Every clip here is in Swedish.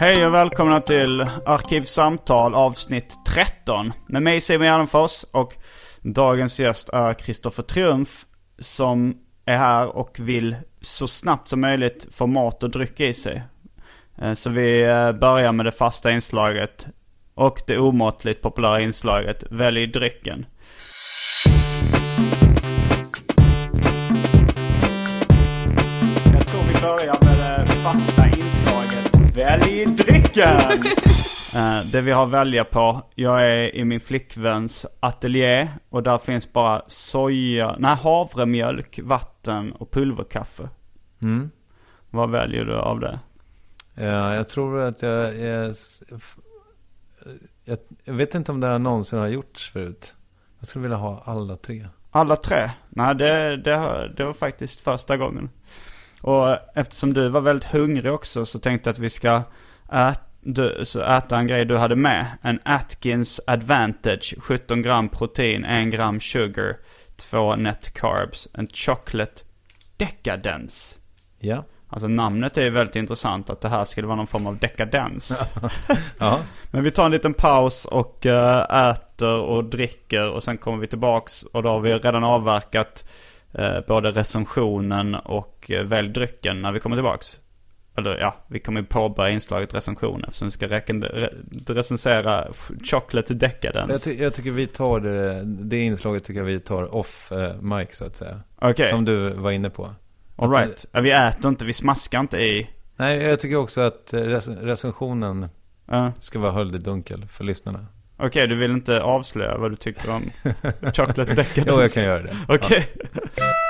Hej och välkomna till Arkivsamtal avsnitt 13. Med mig Simon Gärdenfors och dagens gäst är Kristoffer Triumf som är här och vill så snabbt som möjligt få mat och dryck i sig. Eh, så vi eh, börjar med det fasta inslaget och det omåttligt populära inslaget Välj drycken. Jag tror vi börjar med det fasta Välj drycken! Eh, det vi har att välja på, jag är i min flickväns ateljé och där finns bara soja, nej havremjölk, vatten och pulverkaffe. Mm. Vad väljer du av det? Ja, jag tror att jag är... Jag, jag vet inte om det här någonsin har gjorts förut. Jag skulle vilja ha alla tre. Alla tre? Nej, det, det, det var faktiskt första gången. Och eftersom du var väldigt hungrig också så tänkte jag att vi ska ät, du, så äta en grej du hade med. En Atkins Advantage. 17 gram protein, 1 gram sugar, 2 net carbs. En chocolate decadence. Ja. Alltså namnet är ju väldigt intressant att det här skulle vara någon form av dekadens. Ja. Men vi tar en liten paus och eh, äter och dricker och sen kommer vi tillbaks och då har vi redan avverkat eh, både recensionen och uh, välj drycken när vi kommer tillbaks. Eller ja, vi kommer påbörja inslaget recension eftersom vi ska recensera Chocolate Jag, Decadence. ty- jag tycker vi tar det, det inslaget tycker jag vi tar off eh, mic så att säga. Okej, Som du var inne på. alright. Ja, vi äter inte, vi smaskar inte i. Nej, jag tycker också att eh, rec- recensionen Uh, ska vara höljd i dunkel för lyssnarna. Okej, du vill inte avslöja vad du tycker om Chocolate Decadence? Jo, jag kan göra det. Okej.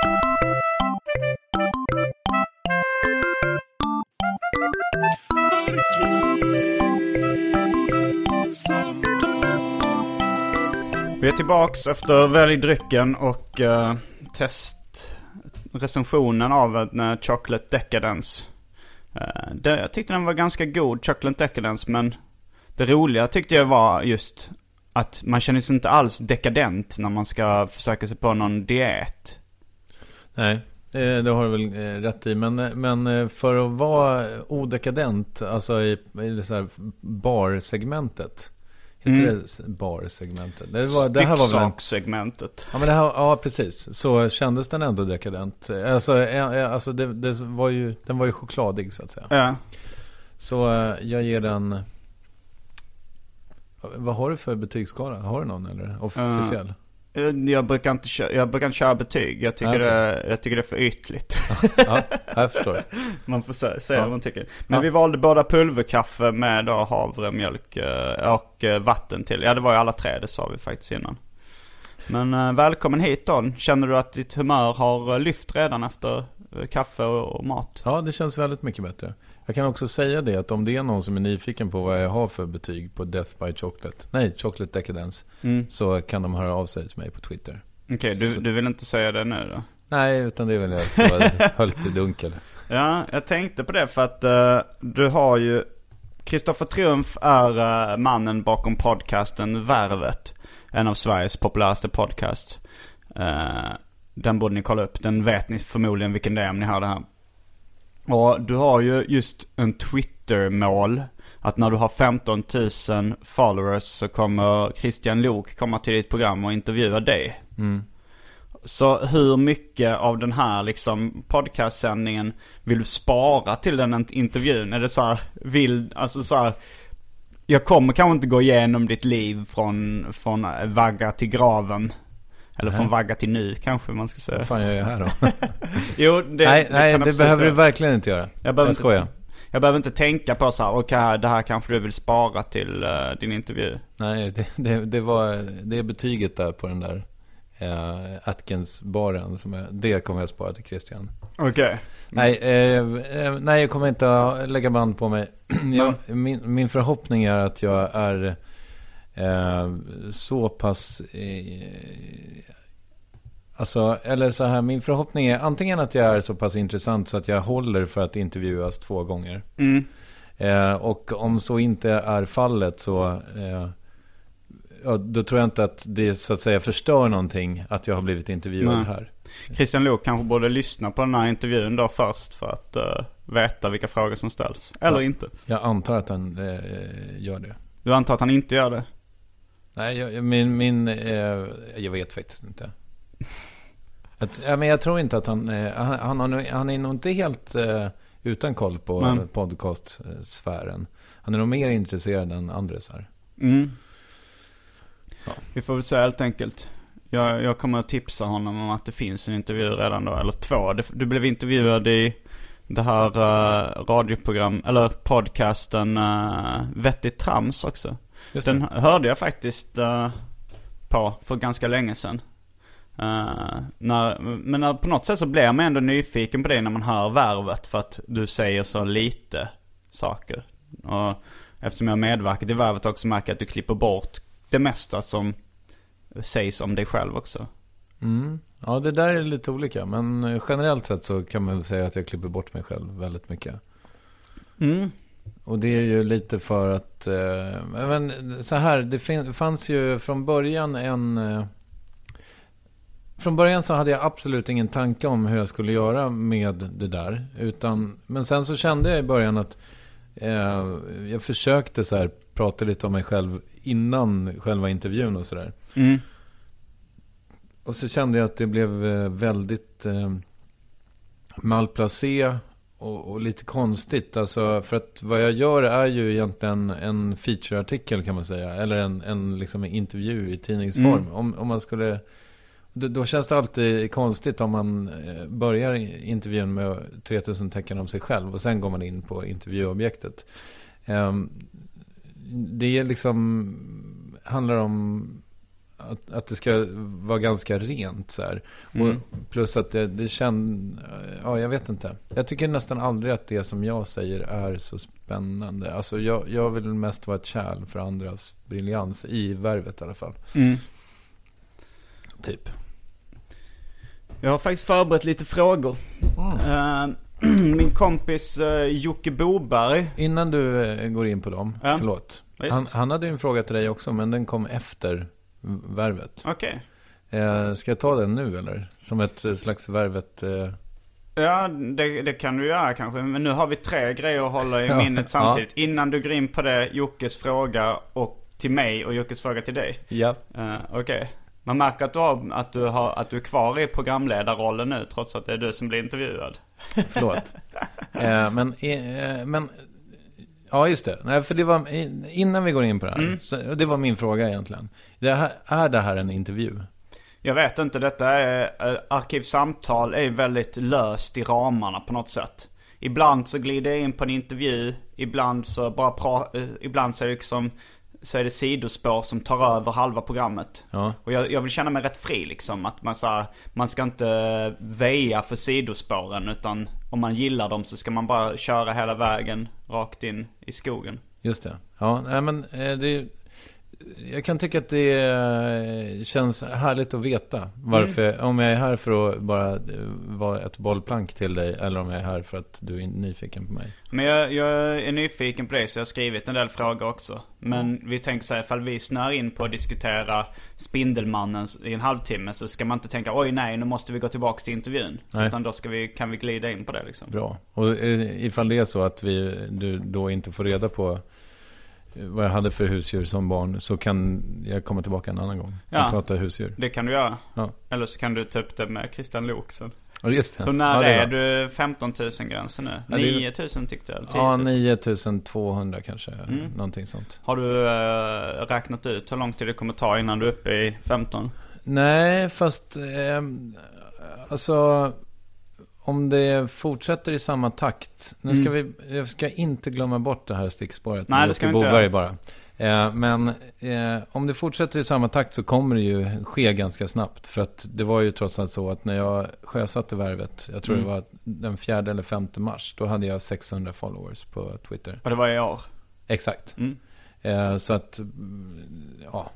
Vi är tillbaks efter Välj drycken och eh, uh, test recensionen av uh, Chocolate Decadence. Uh, det, jag tyckte den var ganska god, Chocolate Decadence, men det roliga tyckte jag var just att man känner sig inte alls dekadent när man ska försöka sig på någon diet. Nej, det har du väl rätt i. Men, men för att vara odekadent, alltså i, i det så här barsegmentet. Heter Mm. det barsegmentet? Det, var, det här var väl en, Stycksakssegmentet. ja, men det här, ja, precis. Så kändes den ändå dekadent. Alltså, eh, eh, alltså det, det var ju, den var ju chokladig så att säga. Ja. Så eh, jag ger den... Vad har du för betygsskala? Har du någon eller? Officiell? Eh, Jag brukar inte köra, jag brukar inte köra betyg. Jag tycker, Ah, okej. det, jag tycker det är för ytligt. ja, jag förstår. man får säga, Ja. vad man tycker. Men Ja. vi valde båda pulverkaffe med då havremjölk eh, och eh, vatten till. Ja det var ju alla tre, det sa vi faktiskt innan. Men eh, välkommen hit Don. Känner du att ditt humör har eh, lyft redan efter eh, kaffe och mat? Ja, det känns väldigt mycket bättre. Jag kan också säga det att om det är någon som är nyfiken på vad jag har för betyg på Death by Chocolate, nej, Chocolate Decadence, Mm. så kan de höra av sig till mig på Twitter. Okej, du, Så- du vill inte säga det nu då? Nej, utan det är väl jag som var höllt i dunkel. Ja, jag tänkte på det för att eh, du har ju Kristoffer Triumf är eh, mannen bakom podcasten Värvet. En av Sveriges populäraste podcast. Eh, den borde ni kolla upp. Den vet ni förmodligen vilken det är om ni hör det här. Och du har ju just en Twitter-mål. Att när du har 15 000 followers så kommer Christian Lok komma till ditt program och intervjua dig. Mm. Så hur mycket av den här liksom podcastsändningen vill du spara till den intervjun? Är det så här, vill, alltså så här, jag kommer kanske inte gå igenom ditt liv från, från vagga till graven. Eller från vagga till nu kanske man ska säga. Vad fan gör jag här då? jo, det, nej, det, nej, det behöver du verkligen inte göra. Jag behöver jag inte- skojar. Jag behöver inte tänka på så här, okej det här kanske du vill spara till eh, din intervju. Nej, det, det, det var det är betyget där på den där eh, Atkins-baren. Som jag, det kommer jag spara till Christian. Okej. Nej, eh, eh, nej, jag kommer inte att lägga band på mig. jag, min, min förhoppning är att jag är eh, så pass... Eh, alltså, eller så här, min förhoppning är antingen att jag är så pass intressant så att jag håller för att intervjuas två gånger. Mm. Eh, och om så inte är fallet så... Eh, ja, då tror jag inte att det så att säga förstör någonting att jag har blivit intervjuad Nej. här. Christian Lok kanske borde lyssna på den här intervjun då först för att eh, veta vilka frågor som ställs. Eller Ja. inte. Jag antar att han eh, gör det. Du antar att han inte gör det? Nej, jag, min, min eh, jag vet faktiskt inte. Att, ja, men jag tror inte att han, eh, han, han, han är nog inte helt eh, utan koll på eh, podcastsfären. Han är nog mer intresserad än Andres här. Mm. Ja. Vi får väl se helt enkelt. Jag, jag kommer att tipsa honom om att det finns en intervju redan då, eller två. Du blev intervjuad i det här uh, radioprogram, eller podcasten uh, Vettigt Trams också. Just Den det. hörde jag faktiskt eh, på för ganska länge sedan. Eh, när, men när, på något sätt så blir man ändå nyfiken på det när man hör värvet för att du säger så lite saker. Och eftersom jag medverkat i värvet också märker jag att du klipper bort det mesta som sägs om dig själv också. Mm. Ja, det där är lite olika. Men eh, generellt sett så kan man väl säga att jag klipper bort mig själv väldigt mycket. Mm. Och det är ju lite för att, eh, men så här, det fin- fanns ju från början en... Eh, från början så hade jag absolut ingen tanke om hur jag skulle göra med det där. Utan, men sen så kände jag i början att eh, jag försökte så här prata lite om mig själv innan själva intervjun och sådär. Mm. Och så kände jag att det blev eh, väldigt eh, malplacé och, och lite konstigt. Alltså, för att vad jag gör är ju egentligen en featureartikel kan man säga. Eller en, en liksom en intervju i tidningsform. Mm. Om, om man skulle... Då, då känns det alltid konstigt om man eh, börjar intervjun med 3000 tecken om sig själv. Och sen går man in på intervjuobjektet. Ehm, det är liksom handlar om att, att det ska vara ganska rent så här. Mm. Plus att det, det känns, ja jag vet inte. Jag tycker nästan aldrig att det som jag säger är så spännande. Alltså jag, jag vill mest vara ett kärl för andras briljans i värvet i alla fall. Mm. Typ. Jag har faktiskt förberett lite frågor. Eh, min kompis uh, Jocke Boberg. Innan du eh, går in på dem, Ja. förlåt. Han, han hade en fråga till dig också, men den kom efter värvet. Okej. Eh, ska jag ta den nu eller? Som ett eh, slags värvet... Eh, Ja, det, det kan du göra kanske. Men nu har vi tre grejer att hålla i Ja. minnet samtidigt. Innan du går in på det, Jockes fråga och till mig och Jockes fråga till dig. ja. Uh, Okej. Man märker att du, har, att, du har, att du är kvar i programledarrollen nu trots att det är du som blir intervjuad. Förlåt. eh, men, eh, men, ja just det. Nej, för det var, innan vi går in på det här. Så, det var min fråga egentligen. Det här, är det här en intervju? Jag vet inte, detta är, uh, Arkivsamtal är väldigt löst i ramarna på något sätt. Ibland så glider jag in på en intervju, ibland så bara pra, eh, ibland så är det liksom så är det sidospår som tar över halva programmet. Ja. Och jag, jag vill känna mig rätt fri liksom. Att man, så här, man ska inte väja för sidospåren. Utan om man gillar dem så ska man bara köra hela vägen rakt in i skogen. Just det. Ja, nej, men eh, det, jag kan tycka att det eh, känns härligt att veta varför. Om jag är här för att bara eh, vara ett bollplank till dig eller om jag är här för att du är nyfiken på mig. Men jag, jag är nyfiken på det så jag har skrivit en del frågor också. Men vi tänker så här, ifall vi snör in på att diskutera Spindelmannen i en halvtimme så ska man inte tänka oj nej nu måste vi gå tillbaka till intervjun. Nej. Utan då ska vi, kan vi glida in på det liksom. Bra. Och eh, ifall det är så att vi, du då inte får reda på vad jag hade för husdjur som barn. Så kan jag komma tillbaka en annan gång Ja. och prata husdjur. Det kan du göra. Ja. Eller så kan du ta upp det med Christian Lok sen. Ja, just det. Hur nära ja, är var- du 15 000 gränsen nu? Ja, det är- 9 000 tyckte jag, eller 10 Ja, 000? 9200 kanske. Mm. Någonting sånt. Har du eh, räknat ut hur lång tid det kommer ta innan du är uppe i 15? Nej, fast ehm, alltså om det fortsätter i samma takt. Nu ska vi, jag ska inte glömma bort det här stickspåret. Mm. Nej, det ska vi inte göra. bara. Eh, men eh, om det fortsätter i samma takt så kommer det ju ske ganska snabbt. För att det var ju trots allt så att när jag sjösatte värvet, jag tror Mm. det var den 4 eller 5 mars, då hade jag 600 followers på Twitter. Och det var i år. Exakt. Mm. Eh, så att, mm, ja,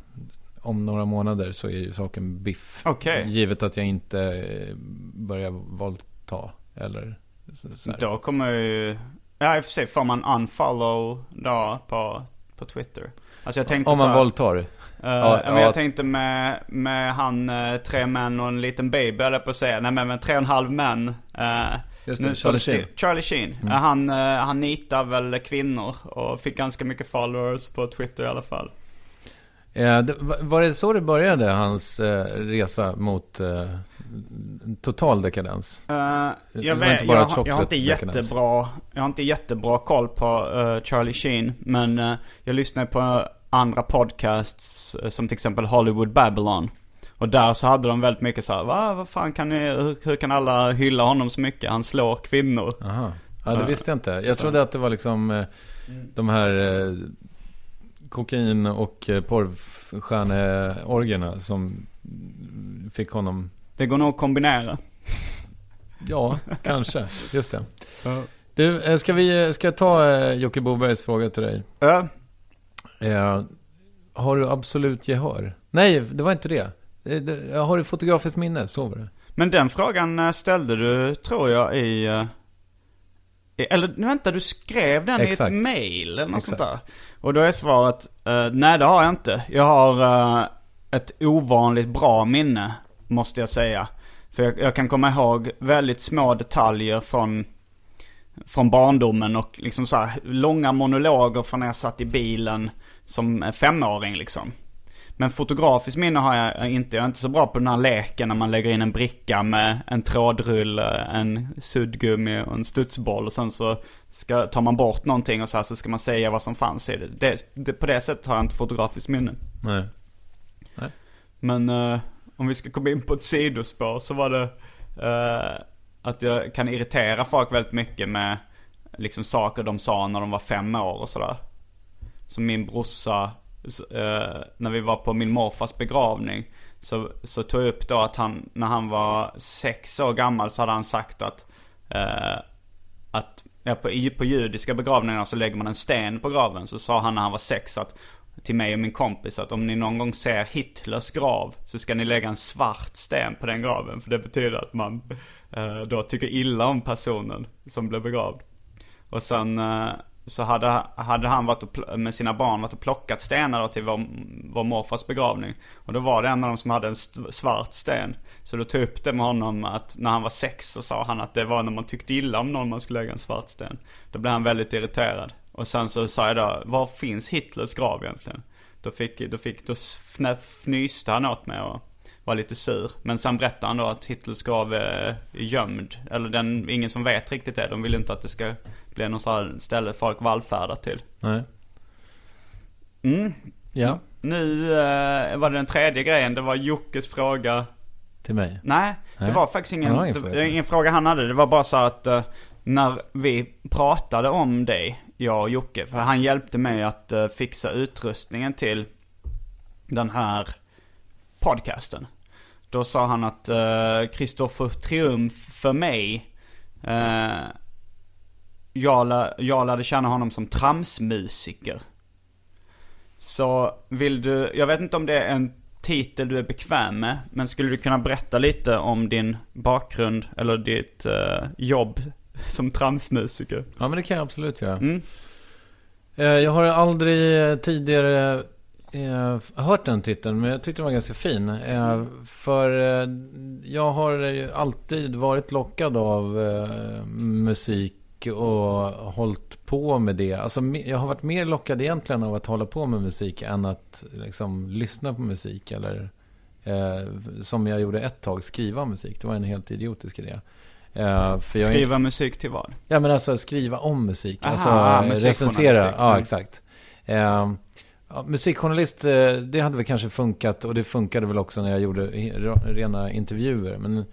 om några månader så är ju saken biff. Okej. Givet att jag inte eh, börjar våldta eller så- här. Då kommer ju... Ja, i och för sig får man unfollow då på, på Twitter. Alltså jag tänkte Om man så här, våldtar. eh, Ja, men ja. jag tänkte med, med han, eh, tre män och en liten baby eller på att säga. Nej men med tre och en halv män. Eh, Just det, nu Charlie. Sheen. Mm. Charlie Sheen. Eh, han, han nitar väl kvinnor och fick ganska mycket followers på Twitter i alla fall. Eh, det, va- var det så det började, hans eh, resa mot eh, total dekadens? Eh, jag, vet, jag, har- jag har inte jättebra, jag har inte jättebra koll på eh, Charlie Sheen. Men eh, jag lyssnar på andra podcasts som till exempel Hollywood Babylon. Och där så hade de väldigt mycket så här, va, vad fan kan ni, hur, hur kan alla hylla honom så mycket? Han slår kvinnor. Aha. Ja, det visste jag inte. Jag så. Mm. trodde att det var liksom eh, de här kokain och porrstjärneorgierna som fick honom Det går nog att kombinera. Ja, kanske. Just det. Du, eh, ska vi ska jag ta eh, Jocke Bobergs fråga till dig? Ja, Eh, har du absolut gehör? Nej, det var inte det. Eh, Har du fotografiskt minne? Så var det. men den frågan eh, ställde du, tror jag, i... eh, i- Eller vänta, du skrev den i Exakt. ett mail eller något Exakt. sånt där. Och då är svaret, eh, nej det har jag inte. Jag har eh, ett ovanligt bra minne, måste jag säga. För jag, jag kan komma ihåg väldigt små detaljer från, från barndomen och liksom så här långa monologer från när jag satt i bilen som en femåring liksom. Men fotografiskt minne har jag inte. Jag är inte så bra på den här leken när man lägger in en bricka med en trådrulle, en suddgummi och en studsboll. Och sen så ska, tar man bort någonting och så här så ska man säga vad som fanns i det. det, det på det sättet har jag inte fotografiskt minne. Nej. Men eh, om vi ska komma in på ett sidospår så var det eh, att jag kan irritera folk väldigt mycket med liksom saker de sa när de var fem år och sådär. Som min brorsa, eh, när vi var på min morfars begravning. Så, så tog jag upp då att han, när han var sex år gammal så hade han sagt att, eh, att ja, på, på judiska begravningar så lägger man en sten på graven. Så sa han när han var sex att, till mig och min kompis att om ni någon gång ser Hitlers grav så ska ni lägga en svart sten på den graven. För det betyder att man eh, då tycker illa om personen som blev begravd. Och sen eh, så hade, hade han varit och, med sina barn varit och plockat stenar då till vår, vår morfars begravning. Och då var det en av dem som hade en st- svart sten. Så då tog jag upp det med honom att när han var sex så sa han att det var när man tyckte illa om någon man skulle lägga en svart sten. Då blev han väldigt irriterad. Och sen så sa jag då, var finns Hitlers grav egentligen? Då fick, då fick, då fnyste han åt mig och var lite sur. Men sen berättade han då att Hitlers grav är gömd. Eller den, ingen som vet riktigt det. De vill inte att det ska bli något sånt här ställe folk vallfärdar till. Nej. Mm. Ja, Nu eh, var det den tredje grejen. Det var Jockes fråga. till mig. Nej, det Nej. var faktiskt ingen, ingen det, fråga det ingen fråga han hade. Det var bara så att eh, när vi pratade om dig, jag och Jocke. För han hjälpte mig att eh, fixa utrustningen till den här podcasten. Då sa han att eh, Kristoffer Triumf för mig, uh, jag, lär, jag lärde känna honom som tramsmusiker. Så vill du, jag vet inte om det är en titel du är bekväm med, men skulle du kunna berätta lite om din bakgrund eller ditt uh, jobb som tramsmusiker? Ja, men det kan jag absolut göra. Mm. Eh, Jag har aldrig tidigare eh, hört den titeln, men jag tyckte den var ganska fin. Eh, För jag har alltid varit lockad av musik musik och hållit på med det. Alltså, jag har varit mer lockad egentligen av att hålla på med musik än att liksom, lyssna på musik. Eller eh, som jag gjorde ett tag, skriva musik. Det var en helt idiotisk idé. Eh, skriva musik till vad? Ja men alltså skriva om musik. Aha, alltså ah, recensera. Ja exakt. Eh, ja, musikjournalist, eh, det hade väl kanske funkat. Och det funkade väl också när jag gjorde rena intervjuer. Men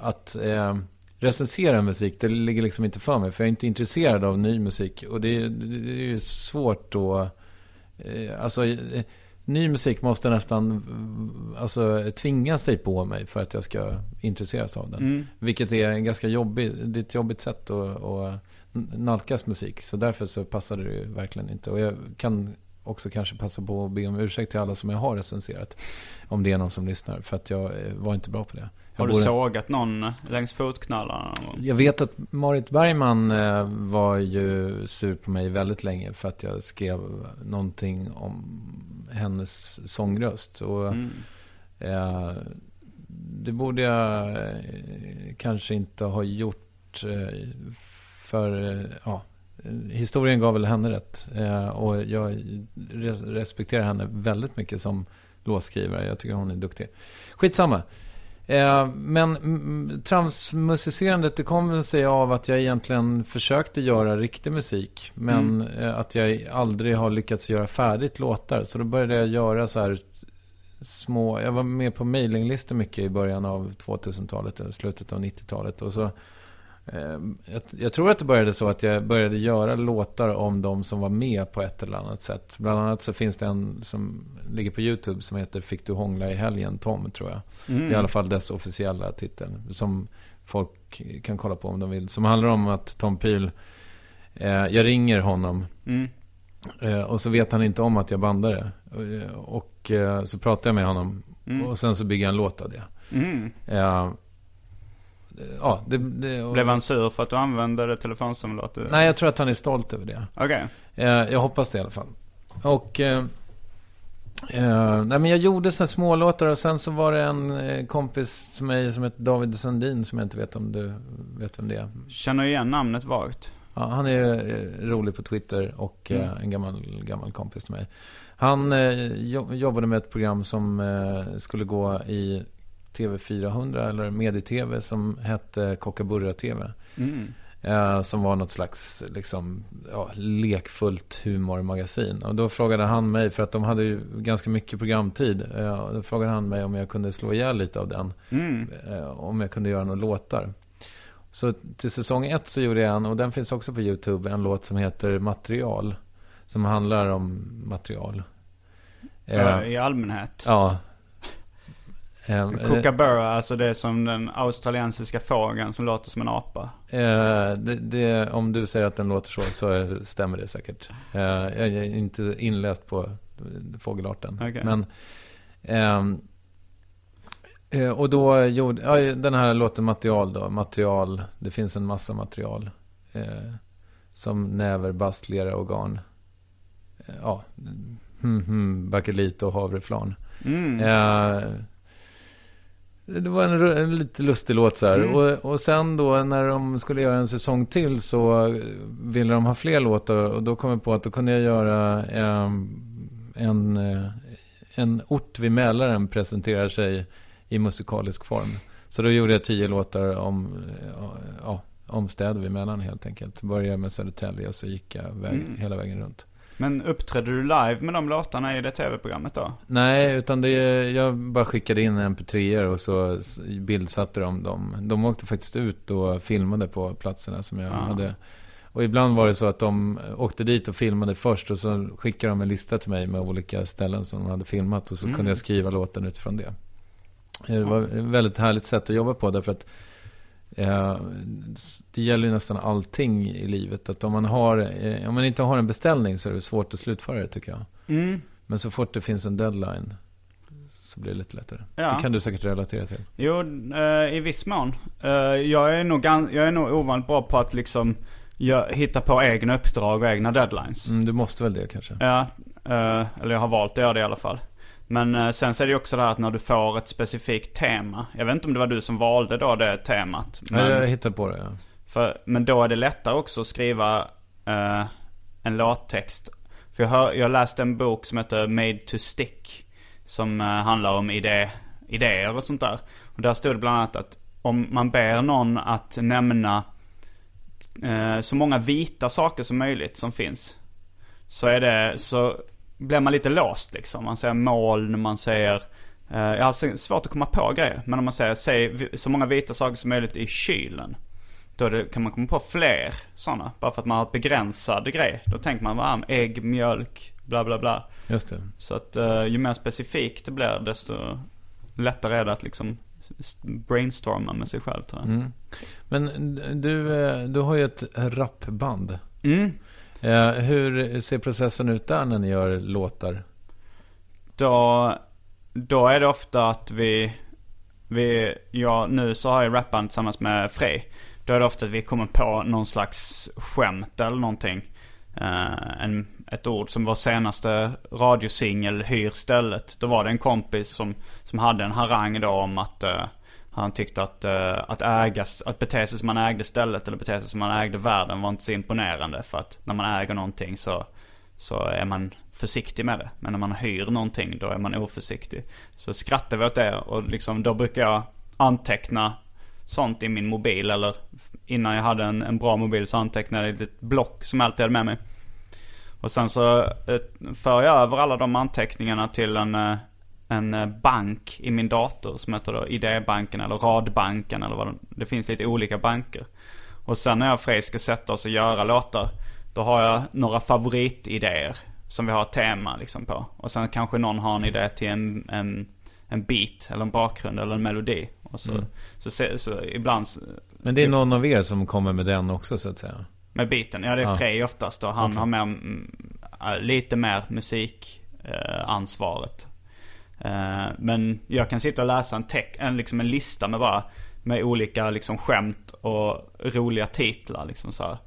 att eh, recensera musik, det ligger liksom inte för mig. För jag är inte intresserad av ny musik. Och det, det är ju svårt då. Eh, alltså, eh, ny musik måste nästan alltså, tvinga sig på mig för att jag ska intresseras av den. Mm. Vilket är en ganska jobbig, det är ett jobbigt sätt att, att nalkas musik. Så därför så passade det ju verkligen inte. Och jag kan också kanske passa på att be om ursäkt till alla som jag har recenserat. Om det är någon som lyssnar. För att jag eh, var inte bra på det. Har du borde... sågat någon längs fotknallarna? Jag vet att Marit Bergman eh, var ju sur på mig väldigt länge. För att jag skrev någonting om hennes sångröst. Och, mm. eh, det borde jag eh, kanske inte ha gjort. Eh, för, eh, ja, historien gav väl henne rätt. Och jag respekterar henne väldigt mycket som låtskrivare. Jag tycker hon är duktig. Skitsamma. Eh, men transmusicerandet det kom sig av att jag egentligen försökte göra riktig musik. Men mm. Eh, att jag aldrig har lyckats göra färdigt låtar. Så då började jag göra så här små... Jag var med på mailinglistor mycket i början av 2000-talet eller slutet av 90-talet. Och så jag, jag, tror att det började så att jag började göra låtar om de som var med på ett eller annat sätt. Bland annat så finns det en som ligger på YouTube som heter Fick du hångla i helgen Tom, tror jag. Mm. Det är i alla fall dess officiella titel. Som folk kan kolla på om de vill. Som handlar om att Tom Peel, eh, jag ringer honom. Mm. Eh, och så vet han inte om att jag bandar det. Eh, och eh, så pratar jag med honom. Mm. Och sen så bygger jag en låt av det. Eh, ja, det, det, Blev han sur för att du använde det telefonsamtalet? Nej, jag tror att han är stolt över det. Okej. Okay. Eh, jag hoppas det i alla fall. Och... Eh, eh, nej, men jag gjorde sådana smålåtar och sen så var det en kompis till mig som heter David Sundin som jag inte vet om du vet vem det är. Känner igen namnet vagt. Ja, han är rolig på Twitter och mm. en gammal, gammal kompis till mig. Han jobbade med ett program som skulle gå i TV400 eller Medie-TV som hette Kockaburra-TV. Mm. Eh, som var något slags liksom, ja, lekfullt humormagasin. Och då frågade han mig, för att de hade ju ganska mycket programtid. Eh, då frågade han mig om jag kunde slå ihjäl lite av den. Mm. Eh, om jag kunde göra några låtar. Så till säsong ett så gjorde jag en, och den finns också på YouTube, en låt som heter Material. Som handlar om material. I allmänhet? Ja, Kookaburra, alltså det är som den australiensiska fågeln som låter som en apa. Uh, det, det, om du säger att den låter så, så stämmer det säkert. Uh, jag är inte inläst på fågelarten. Okay. Men, uh, och då gjorde, ja, den här låten material då, material, det finns en massa material. som näver, bastlera och garn. ja, hmm, bakelit och havreflarn. Mm. Det var en, en lite lustig låt så här. Mm. Och, och sen då när de skulle göra en säsong till så ville de ha fler låtar. Och då kom jag på att då kunde jag göra eh, en, en ort vid Mälaren presenterar sig i musikalisk form. Så då gjorde jag tio låtar om, ja, om städer vid Mälaren helt enkelt. Började med Södertälje och så gick jag väg, mm. hela vägen runt. Men uppträdde du live med de låtarna i det tv-programmet då? Nej, utan det, jag bara skickade in mp3 och så bildsatte de dem. De åkte faktiskt ut och filmade på platserna som jag ja. hade. Och ibland var det så att de åkte dit och filmade först och så skickade de en lista till mig med olika ställen som de hade filmat. Och så mm. kunde jag skriva låten utifrån det. Det var ett väldigt härligt sätt att jobba på därför att Eh, det gäller ju nästan allting i livet. Att om man, har, eh, om man inte har en beställning så är det svårt att slutföra det tycker jag. Mm. Men så fort det finns en deadline så blir det lite lättare. Ja. Det kan du säkert relatera till. Jo, eh, i viss mån. jag, är nog, jag är nog ovanligt bra på att liksom hitta på egna uppdrag och egna deadlines. Mm, du måste väl det kanske? Ja, eller jag har valt att göra det i alla fall. Men eh, sen så är det ju också det här att när du får ett specifikt tema. Jag vet inte om det var du som valde då det temat. Men, ja, jag hittade på det ja. För, men då är det lättare också att skriva eh, en låttext. För jag, hör, jag läste en bok som heter Made to Stick. Som eh, handlar om idé, idéer och sånt där. Och där stod det bland annat att om man ber någon att nämna eh, så många vita saker som möjligt som finns. Så är det, så blir man lite låst liksom. Man säger moln, man säger eh, jag har svårt att komma på grejer. Men om man säger, säg så många vita saker som möjligt i kylen. Då det, kan man komma på fler sådana. Bara för att man har begränsad grej. Då tänker man, vad ägg, mjölk, bla bla bla. Just det. Så att uh, ju mer specifikt det blir desto lättare är det att liksom brainstorma med sig själv tror jag. Mm. Men du, eh, du har ju ett rapband. Mm. Eh, hur ser processen ut där när ni gör låtar? Då, då är det ofta att vi, vi ja, nu så har jag rappat tillsammans med Frej. Då är det ofta att vi kommer på någon slags skämt eller någonting. Uh, en, ett ord som vår senaste radiosingel, Hyr stället. Då var det en kompis som, som hade en harang då om att uh, han tyckte att, uh, att, ägas, att bete sig som man ägde stället eller bete sig som man ägde världen var inte så imponerande. För att när man äger någonting så, så är man försiktig med det. Men när man hyr någonting då är man oförsiktig. Så skrattar vi åt det och liksom, då brukar jag anteckna sånt i min mobil. Eller innan jag hade en, en bra mobil så antecknade jag ett block som jag alltid hade med mig. Och sen så eh, för jag över alla de anteckningarna till en, eh, en eh, bank i min dator som heter då Idébanken eller Radbanken eller vad det, det finns lite olika banker. Och sen när jag och Frej ska sätta oss och göra låtar, då har jag några favoritidéer som vi har ett tema liksom på. Och sen kanske någon har en idé till en, en, en beat eller en bakgrund eller en melodi. Och så, mm. så, så, så, ibland... Men det är någon av er som kommer med den också så att säga? Med biten? Ja det är ja. Frej oftast och han okay. har mer, mm, lite mer musikansvaret. Eh, men jag kan sitta och läsa en, tech, en, liksom en lista med bara med olika liksom skämt och roliga titlar liksom så här.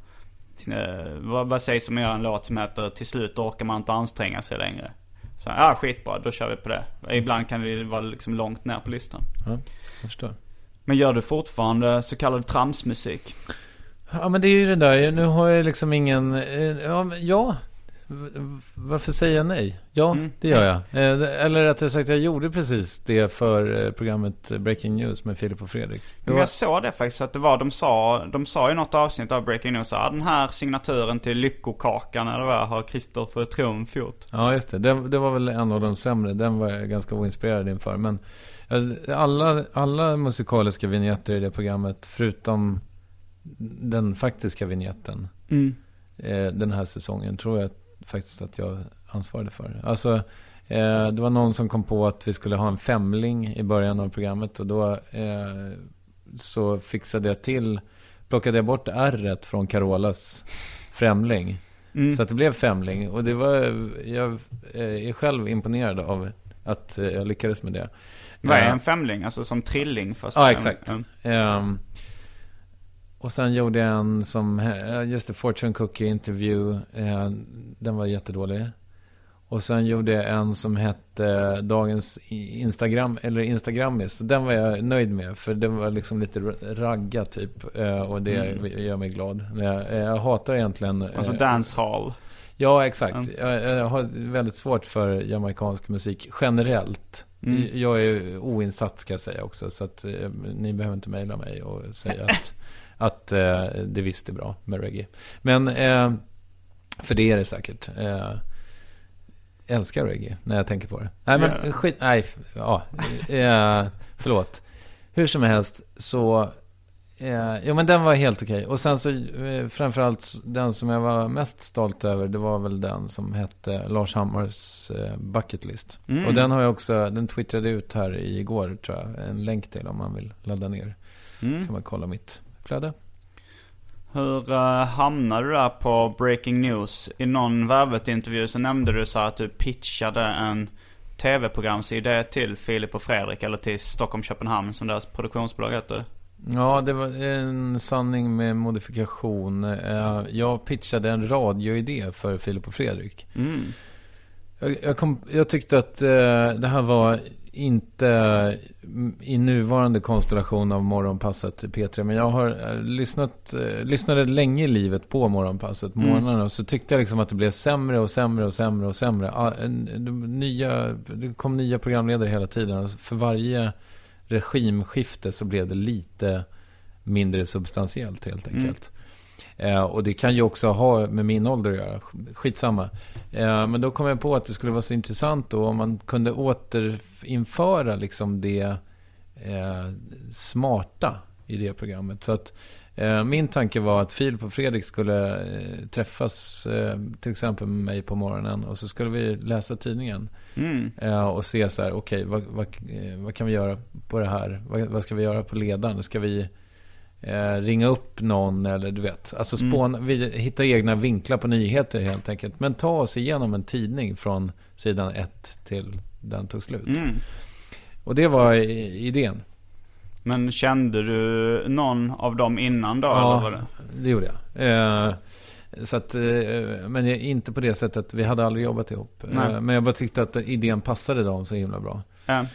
Eh, vad, vad sägs om att göra en låt som heter Till slut orkar man inte anstränga sig längre. Så ja skitbra, då kör vi på det. Ibland kan det vara liksom långt ner på listan. Ja, jag förstår. Men gör du fortfarande så kallad tramsmusik? Ja men det är ju det där, nu har jag liksom ingen, eh, ja, ja varför säger jag nej? Ja, mm. det gör jag. Eh, eller rättare sagt, jag gjorde precis det för eh, programmet Breaking News med Filip och Fredrik. Men jag såg det faktiskt att det var, de sa, de sa i något avsnitt av Breaking News att den här signaturen till Lyckokakan eller vad har Kristoffer Triumf gjort. Ja, just det. det. det. var väl en av de sämre. Den var jag ganska oinspirerad inför. Men alla, alla musikaliska vignetter i det programmet, förutom den faktiska vignetten. Mm. Eh, den här säsongen tror jag faktiskt att jag ansvarade för. Alltså, eh, det var någon som kom på att vi skulle ha en femling i början av programmet. Och då eh, så fixade jag till, plockade jag bort r från Carolas främling. Mm. Så att det blev femling. Och det var, jag är själv imponerad av att jag lyckades med det. Vad är en femling? Alltså som trilling? Fast ja, exakt. Mm. Um, och sen gjorde jag en som, just det, Fortune Cookie Interview. Eh, den var jättedålig. Och sen gjorde jag en som hette Dagens Instagram, eller Instagrammis. Den var jag nöjd med, för den var liksom lite ragga typ. Eh, och det mm. gör mig glad. Jag, jag hatar egentligen... Alltså dancehall. Ja, exakt. Mm. Jag, jag, har väldigt svårt för jamaikansk musik generellt. Mm. Jag är oinsatt ska jag säga också. Så att ni behöver inte mejla mig och säga att att eh, det visst är bra med reggae. Men, eh, för det är det säkert. Eh, älskar reggae när jag tänker på det. Nej, men yeah. skit, nej, ja, eh, förlåt. Hur som helst så, eh, jo men den var helt okej. Och sen så, eh, framförallt den som jag var mest stolt över, det var väl den som hette Lars Hammars eh, Bucket List. Mm. Och den har jag också, den twittrade ut här igår tror jag, en länk till om man vill ladda ner. Mm. kan man kolla mitt flöde. Hur uh, hamnade du där på Breaking News? I någon Värvet-intervju så nämnde du så att du pitchade en tv-programsidé till Filip och Fredrik eller till Stockholm Köpenhamn som deras produktionsbolag heter. Ja, det var en sanning med modifikation. Eh, jag pitchade en radioidé för Filip och Fredrik. Mm. Jag, jag, kom, jag, tyckte att eh, det här var inte i nuvarande konstellation av Morgonpasset P3. Men jag har eh, lyssnat, eh, lyssnade länge i livet på Morgonpasset på morgnarna. Och så tyckte jag liksom att det blev sämre och sämre och sämre och sämre. Nya, det kom nya programledare hela tiden. Alltså för varje regimskifte så blev det lite mindre substantiellt helt enkelt. Eh, och det kan ju också ha med min ålder att göra. Skitsamma. Eh, men då kom jag på att det skulle vara så intressant då om man kunde återinföra liksom det eh, smarta i det programmet. Så att eh, min tanke var att Filip och Fredrik skulle eh, träffas eh, till exempel med mig på morgonen och så skulle vi läsa tidningen. Mm. Och se så här, okej, vad, vad, eh, vad kan vi göra på det här? Vad, vad ska vi göra på ledaren? Ska vi eh, ringa upp någon eller du vet. Alltså spåna, vi hittar egna vinklar på nyheter helt enkelt. Men ta oss igenom en tidning från sidan ett till den tog slut. Mm. Och det var idén. Men kände du någon av dem innan då? Ja. Eller var det? Det gjorde jag. Eh, så att, eh, men inte på det sättet, vi hade aldrig jobbat ihop. Nej. Eh, men jag bara tyckte att idén passade dem så himla bra. Ja.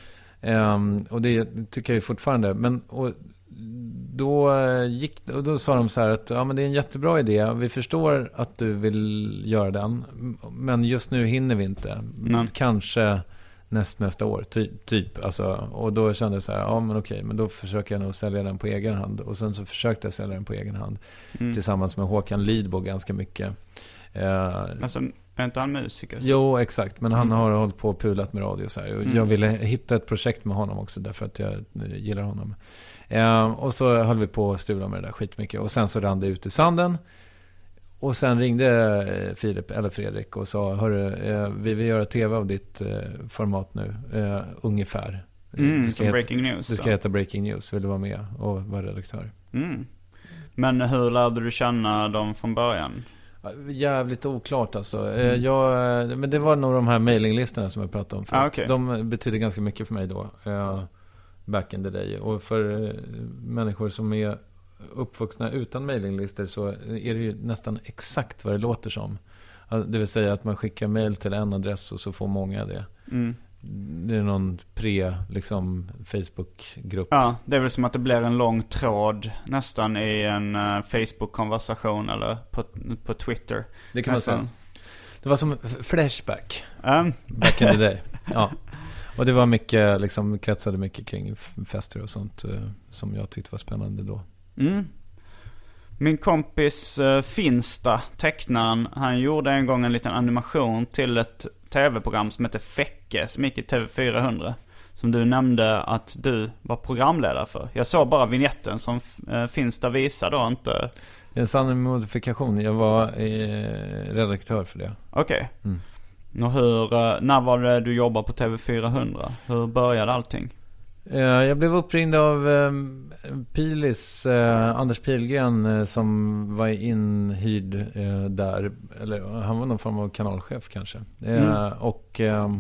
Ehm, och det tycker jag fortfarande. Men då, eh, gick, och då sa de så här att ja, men det är en jättebra idé. Vi förstår att du vill göra den. Men just nu hinner vi inte. Nej. Kanske näst, nästa år, ty, typ. Alltså, och då kände jag så här, ja men okej, men då försöker jag nog sälja den på egen hand. Och sen så försökte jag sälja den på egen hand. Mm. Tillsammans med Håkan Lidbo ganska mycket. Eh, Alltså, är inte han musiker? Jo, exakt. Men han Mm. har hållit på och pulat med radio så här. Och Mm. Jag ville hitta ett projekt med honom också därför att jag gillar honom. Eh, och så höll vi på att strula med det där skitmycket. Och sen så rann det ut i sanden. Och sen ringde eh, Filip, eller Fredrik, och sa Hörru, eh, vi vill göra tv av ditt eh, format nu. Eh, ungefär. Mm, det, ska som heta, breaking news. det ska heta Breaking News. Vill du vara med och vara redaktör? Mm. Men hur lärde du känna dem från början? Ja, Jävligt oklart alltså. Mm. Jag, men det var nog de här mailinglistorna som jag pratade om förut. Ah, okej. De betyder ganska mycket för mig då. Back in the day. Och för eh, människor som är uppvuxna utan mailinglistor så är det ju nästan exakt vad det låter som. Det vill säga att man skickar mail till en adress och så får många det. Mm. Det är någon pre, liksom, Facebook-grupp. Ja, det är väl som att det blir en lång tråd nästan i en eh, Facebook-konversation eller på, på Twitter. Det kan man nästan. säga. Det var som Flashback. Um, Back in the day. Ja. Och det var mycket, liksom kretsade mycket kring fester och sånt eh, som jag tyckte var spännande då. mm. Min kompis uh, Finsta, tecknaren, han gjorde en gång en liten animation till ett tv-program som heter Fäcke, som gick i TV400. Som du nämnde att du var programledare för. Jag såg bara vignetten som uh, Finsta visade då, inte... En sann modifikation. Jag var eh, redaktör för det. Okej. Mm. Och hur, eh, när var det du jobbade på TV400? Hur började allting? Eh, jag blev uppringd av eh, Pilis, eh, Anders Pilgren, som var inhyrd där. Eller han var någon form av kanalchef kanske. Mm. Och, eh,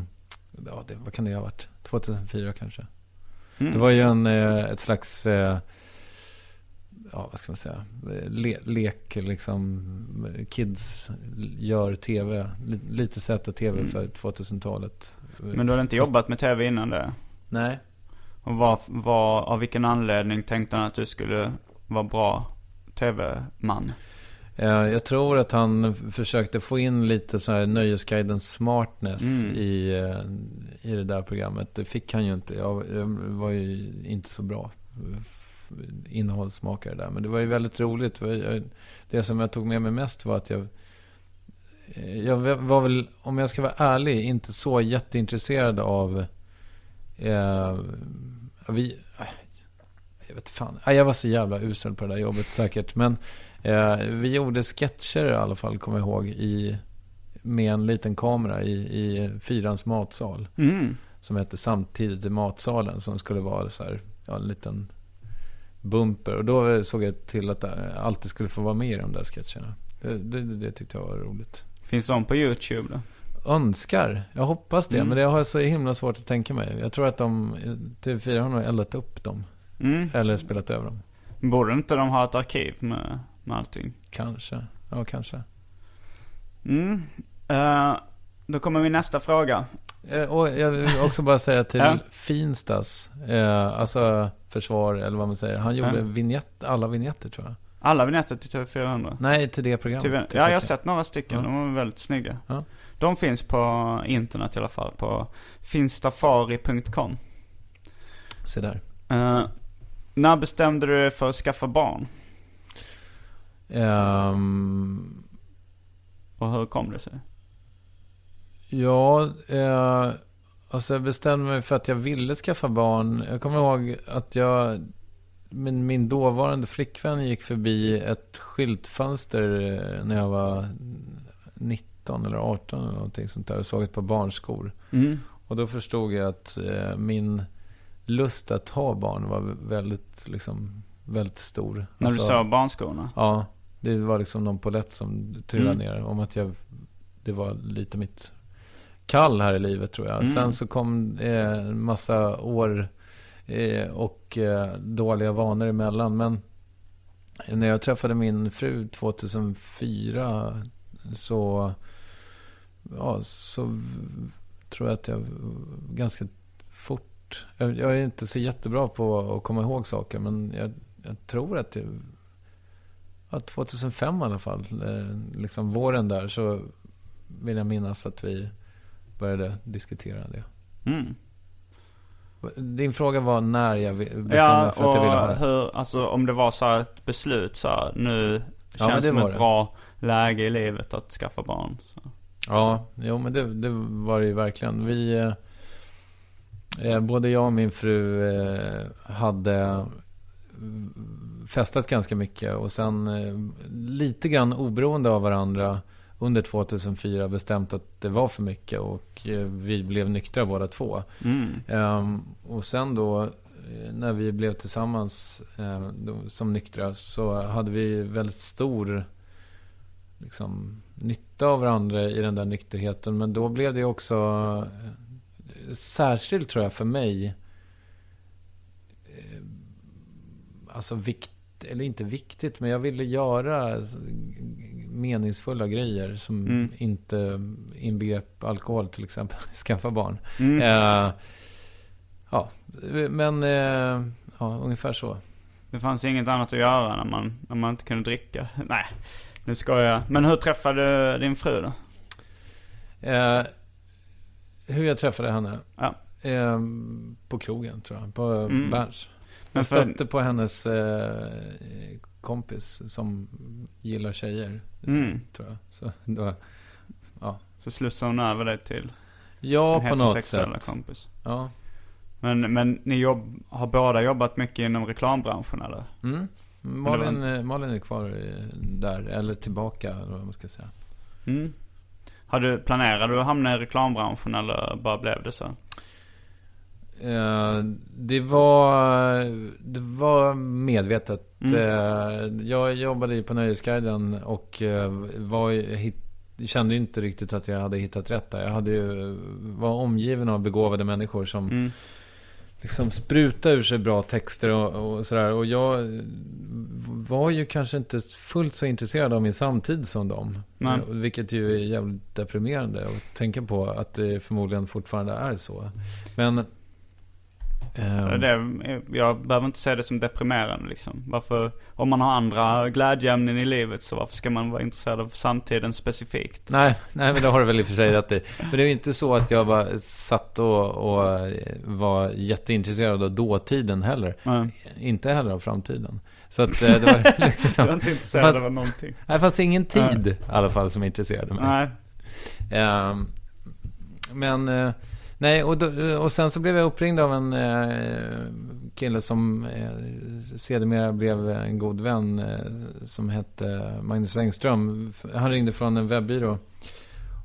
ja, det, vad kan det ha varit? 2004 kanske. Mm. Det var ju en, ett slags, ja vad ska man säga, Le, lek liksom. Kids gör tv, li- lite Z-tv Mm. för 2000-talet. Men du hade inte Fast- jobbat med TV innan det? Nej. Och vad, vad, av vilken anledning tänkte han att du skulle vara bra TV-man? Jag tror att han försökte få in lite så här nöjesguiden smartness Mm. i, eh, i det där programmet. Det fick han ju inte. Jag, jag var ju inte så bra innehållsmakare där. Men det var ju väldigt roligt. Det som jag tog med mig mest var att jag eh, jag var väl, om jag ska vara ärlig, inte så jätteintresserad av eh, vi, äh, jag vet fan. Nej, Jag var så jävla usel på det där jobbet säkert. Men eh, vi gjorde sketcher i alla fall, kommer jag ihåg, i, med en liten kamera i, i Fyrans matsal. Mm. Som hette Samtidigt i matsalen. Som skulle vara så här, ja, en liten bumper. Och då såg jag till att jag alltid skulle få vara med i de där sketcherna. Det, det, det tyckte jag var roligt. Finns de på YouTube då? Önskar. Jag hoppas det. Mm. Men det har jag så himla svårt att tänka mig. Jag tror att de, TV4 har nog eldat upp dem. Mm. Eller spelat över dem. Borde inte de ha ett arkiv med, med allting? Kanske. Ja, kanske. Mm. Eh, då kommer min nästa fråga. Eh, Och jag vill också bara säga till. Finstas, eh, alltså försvar eller vad man säger. Han gjorde Ja. vignett, alla vignetter tror jag. Alla vignetter till TV400. Nej, till det programmet. Till ja, jag har sett några stycken. Ja. De var väldigt snygga. Ja. De finns på internet i alla fall. På finstafari.com. Se där. Eh, när bestämde du dig för att skaffa barn? Ehm, Och hur kom det sig? ja, eh, alltså jag bestämde mig för att jag ville skaffa barn. Jag kommer ihåg att jag, min, min dåvarande flickvän gick förbi ett skyltfönster eh, när jag var 19 eller 18 eller någonting sånt där och såg ett par barnskor. Mm. Och då förstod jag att eh, min lust att ha barn var väldigt, liksom, väldigt stor. När Alltså, du sa barnskorna? Ja, det var liksom någon polett som trillade Mm. ner. Om att jag, det var lite mitt kall här i livet tror jag. Mm. Sen så kom eh, massa år eh, och eh, dåliga vanor emellan. Men när jag träffade min fru 2004 så, ja, så tror jag att jag ganska fort... Jag, jag är inte så jättebra på att komma ihåg saker, men jag, jag tror att jag... Ja, 2005 i alla fall, eh, liksom våren där, så vill jag minnas att vi började diskutera det. Mm. Din fråga var när jag bestämde Ja, för att jag ville ha det. hur, alltså om det var så ett beslut så här, nu Ja, känns det som ett det. bra läge i livet att skaffa barn. Så. Ja, jo, men det, det var det ju verkligen. Vi, eh, eh, både jag och min fru eh, hade festat ganska mycket och sen eh, lite grann oberoende av varandra under 2004 bestämt att det var för mycket och eh, vi blev nyktra båda två. Mm. Ehm, och sen då eh, när vi blev tillsammans eh, som nyktra så hade vi väldigt stor liksom, nytta av varandra i den där nykterheten. Men då blev det också särskilt tror jag för mig alltså vikt, eller inte viktigt, men jag ville göra meningsfulla grejer som Mm. inte inbegrep alkohol till exempel. Skaffa barn. Mm. Eh, ja, men eh, ja, ungefär så. Det fanns inget annat att göra när man, när man inte kunde dricka. Nej, nu ska jag. Men hur träffade du din fru då? Eh, hur jag träffade henne? Ja. Eh, på krogen tror jag, på Mm. Berns. Jag stötte på hennes eh, kompis som gillar tjejer, Mm. tror jag. Så då, Så slussade hon över dig till ja, sin heterosexuella kompis. Ja. Men, men ni jobb, har båda jobbat mycket inom reklambranschen eller? Mm. Malin, eh, Malin är kvar eh, där, eller tillbaka, eller vad man ska säga. Mm. Har du, planerade du att hamna i reklambranschen eller bara blev det så? Eh, det var, det var medvetet. Mm. Eh, jag jobbade ju på Nöjesguiden och eh, var, hit, kände inte riktigt att jag hade hittat rätt där. Jag hade ju, var omgiven av begåvade människor som Mm. liksom sprutade ur sig bra texter och, och sådär. Och jag var ju kanske inte fullt så intresserad av min samtid som dem. Nej. Vilket ju är jävligt deprimerande att tänka på att det förmodligen fortfarande är så. Men... ehm, Det, är- jag behöver inte säga det som deprimerande liksom. Varför, om man har andra glädjeämnen i livet så varför ska man vara intresserad av samtiden specifikt? Nej, nej, men det har du väl i och för sig rätt i. Men det är ju inte så att jag bara satt och, och var jätteintresserad av dåtiden heller. Nej. Inte heller av framtiden. Så att eh, det var Jag är liksom... inte intresserad Fast- av någonting. Det fanns ingen tid i alla fall som intresserade mig. Nej. Ehm, men, eh, nej, och, då, och sen så blev jag uppringd av en eh, kille som eh, sedermera blev en god vän eh, som hette Magnus Engström. Han ringde från en webbyrå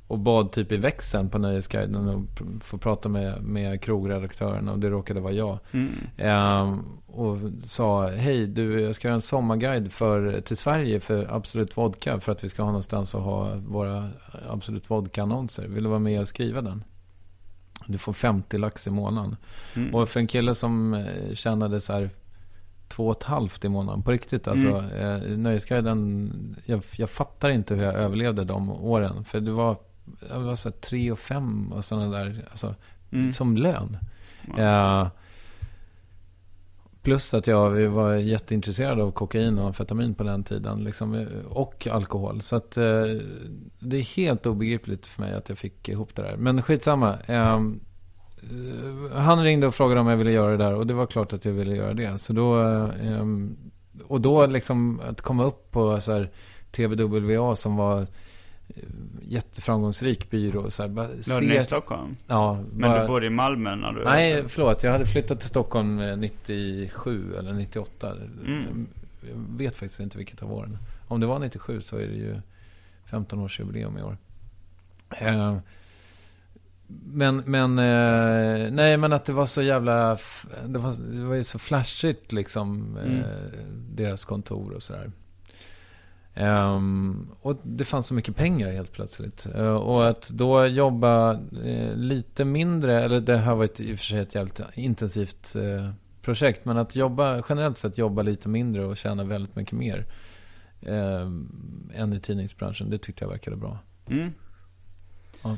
och bad typ i växeln på Nöjesguiden och få prata med, med krogredaktören och det råkade vara jag. Mm. Ehm, och sa, hej du, jag ska göra en sommarguide för, till Sverige för Absolut Vodka för att vi ska ha någonstans att ha våra Absolut Vodka-annonser. Vill du vara med och skriva den? Du får 50 lax i månaden. Mm. Och för en kille som eh, tjänade så här två och ett halvt i månaden, på riktigt alltså. Eh, Nöjesguiden, jag, jag fattar inte hur jag överlevde de åren. För det var jag var så här, 3 och 5 och sådana där. Alltså, Mm. som lön. Eh, plus att jag var jätteintresserad av kokain och amfetamin på den tiden. Liksom, och alkohol. Så att eh, det är helt obegripligt för mig att jag fick ihop det där. Men skitsamma. Eh, eh, han ringde och frågade om jag ville göra det där. Och det var klart att jag ville göra det. Så då... Eh, och då liksom att komma upp på så här, TVWA som var eh, jätteframgångsrik byrå. Så här, bara ni i Stockholm? Ja, Men bara- du bodde i Malmö när du... Nej, förlåt. Jag hade flyttat till Stockholm eh, 97 eller 98. Mm. Jag vet faktiskt inte vilket av åren. Om det var 97 så är det ju 15-årsjubileum i år. Eh, Men, men, eh, nej men att det var så jävla, det var, det var ju så flashigt liksom, eh, Mm. deras kontor och sådär. Ehm, och det fanns så mycket pengar helt plötsligt. Eh, och att då jobba eh, lite mindre, eller det här var ett, i och för sig ett jävligt intensivt eh, projekt. Men att jobba, generellt sett jobba lite mindre och tjäna väldigt mycket mer. Eh, än i tidningsbranschen. Det tyckte jag verkade bra. Mm. Ja.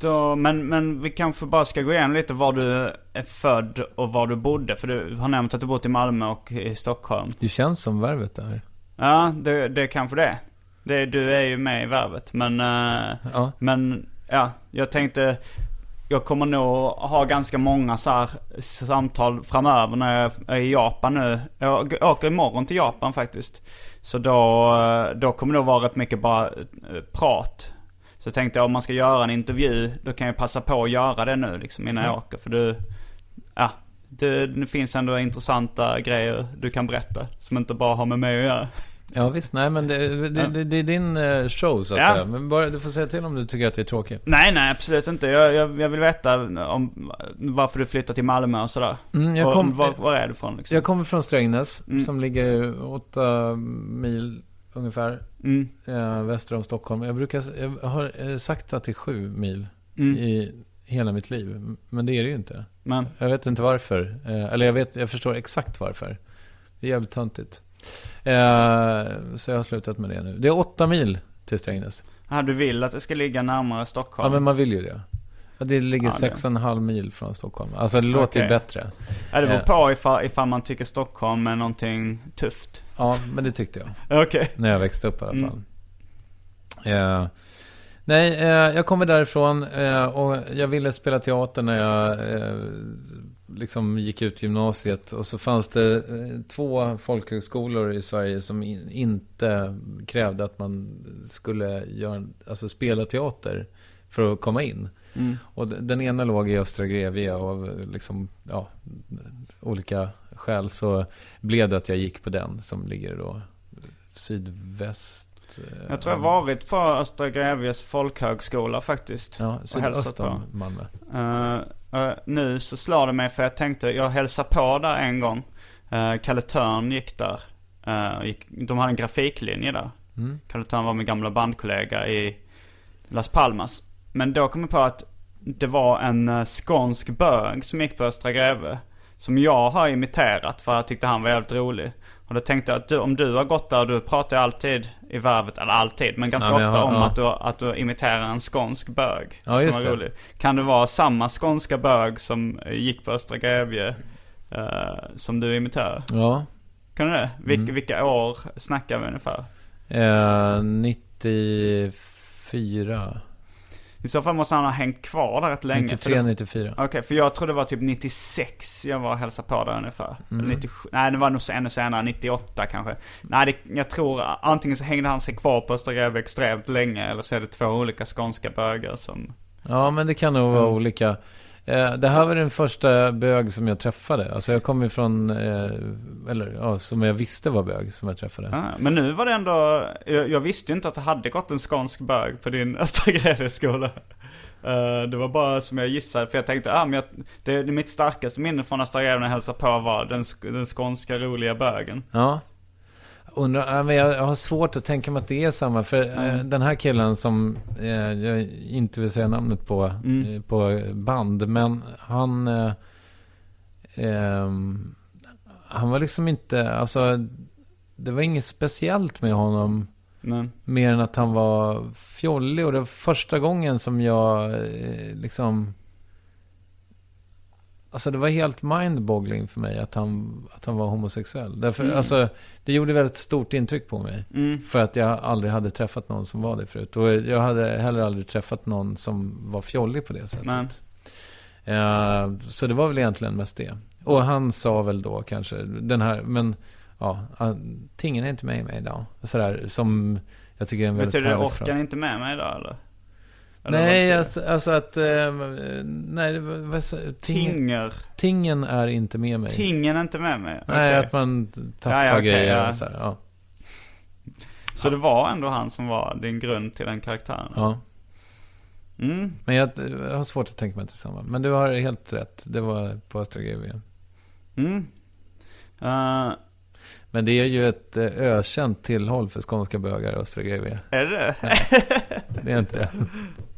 Då, men, men vi kanske bara ska gå igenom lite var du är född och var du bodde. För du har nämnt att du bott i Malmö och i Stockholm. Det känns som värvet där. Ja, det, det är kanske det. det. Du är ju med i värvet. Men, eh, Ja. men ja, jag tänkte... Jag kommer nog ha ganska många så här samtal framöver när jag är i Japan nu. Jag åker imorgon till Japan faktiskt. Så då, eh, då kommer det nog vara rätt mycket bara eh, prat. Så jag tänkte om man ska göra en intervju, då kan jag passa på att göra det nu liksom innan jag Ja. åker. För du, ja, det, det finns ändå intressanta grejer du kan berätta. Som inte bara har med mig att göra. Ja visst, nej men det, det, det, det är din eh, show så att Ja. säga. Men bara, du får säga till om du tycker att det är tråkigt. Nej, nej absolut inte. Jag, jag, jag vill veta om varför du flyttade till Malmö och sådär. Mm, jag, och kom, var, var är du från liksom? jag kommer från Strängnäs, Mm. som ligger åtta mil ungefär Mm, eh, väster om Stockholm. Jag brukar, jag har eh, sagt att det är sju mil mm, i hela mitt liv. Men det är det ju inte. Men, Jag vet inte varför. Eh, eller jag, vet, jag förstår exakt varför. Det är jävligt töntigt. Eh, så jag har slutat med det nu. Det är åtta mil till Strängnäs. aha, du vill att det ska ligga närmare Ja, Stockholm? men man vill ju det. Ja, det ligger Ja, sex och en halv mil från Stockholm. Alltså det låter ju bättre. Ja, det beror eh. på ifall, ifall man tycker Stockholm är någonting tufft. Ja, men det tyckte jag. Okej. När jag växte upp i alla Mm. fall. Eh, nej, eh, jag kommer därifrån eh, och jag ville spela teater när jag eh, liksom gick ut gymnasiet. Och så fanns det eh, två folkhögskolor i Sverige som in, inte krävde att man skulle göra, alltså spela teater för att komma in. Mm. Och den ena låg i Östra Grevie och av liksom, ja, olika skäl så blev det att jag gick på den som ligger då sydväst. Eh, Jag tror jag varit på Östra Grevjes folkhögskola faktiskt. Ja, hälsat sydöst på. om Malmö. Eh, eh, nu så slår det mig för jag tänkte, jag hälsade på där en gång. Uh, Kalle Törn gick där. Eh, gick, de hade en grafiklinje där. Mm. Kalle Törn var min gamla bandkollega i Las Palmas. Men då kom jag på att det var en uh, skånsk bög som gick på Östra Greve. Som jag har imiterat för jag tyckte han var jävligt rolig. Och då tänkte jag att du, om du har gått där, du pratar ju alltid i värvet, eller alltid, men ganska Ja, men ofta har- om ja. att, du, att du imiterar en skånsk bög. Ja, som just var rolig. Kan det vara samma skånska bög som gick på Östra Grevie eh, som du imiterar? Ja. Kan du det? Vil, Mm. Vilka år snackar vi ungefär? Eh, 94. I så fall måste han ha hängt kvar där rätt länge. för 93, det- 94. Okej, för jag tror det var typ 96 jag var och hälsade på där ungefär. Mm. Eller 97, nej det var nog ännu senare, 98 kanske. Nej, det, jag tror antingen så hängde han sig kvar på Östra Greve extremt länge eller så är det två olika skånska bögar som... Ja, men det kan nog vara Mm. olika. Eh, det här var den första bög som jag träffade. Alltså jag kom ifrån, eh, eller ja, som jag visste var bög som jag träffade. Ah, men nu var det ändå, jag, jag visste inte att det hade gått en skånsk bög på din Östra Greve-skola. Eh, det var bara som jag gissade, för jag tänkte, ah, men jag, det, det mitt starkaste minne från Östra Greve när jag hälsade på var den, den skånska roliga bögen. Ja. Undrar, jag, har svårt att tänka mig att det är samma. För Mm. den här killen som eh, jag inte vill säga namnet på, Mm. eh, på band. Men han... Eh, ehm, han var liksom inte... Alltså, det var inget speciellt med honom. Men, Mer än att han var fjollig. Och det var första gången som jag liksom... Alltså det var helt mindboggling för mig att han, att han var homosexuell. Därför, Mm. alltså, det gjorde väldigt stort intryck på mig. mm, För att jag aldrig hade träffat någon som var det förut. Och jag hade heller aldrig träffat någon som var fjollig på det sättet. Eh, så det var väl egentligen mest det. Och han sa väl då kanske den här, men ja, ah, tingen är inte med mig idag. Sådär, som jag tycker är en väldigt betyder det orkar fras. inte med mig idag eller? Nej, vad alltså, alltså att... Eh, nej, det vad Tinger. tingen är inte med mig. Tingen är inte med mig? Nej, Okej. att man tappar Ja, ja, okej, grejer ja. och så här, ja. Så det var ändå han som var din grund till den karaktären? ja. Mm. Men jag, jag har svårt att tänka mig tillsammans. Men du har helt rätt. Det var på Östra GV. Mm. Eh, Men det är ju ett eh, ökänt tillhåll för skånska bögar, Östra GV. är det Det är inte det.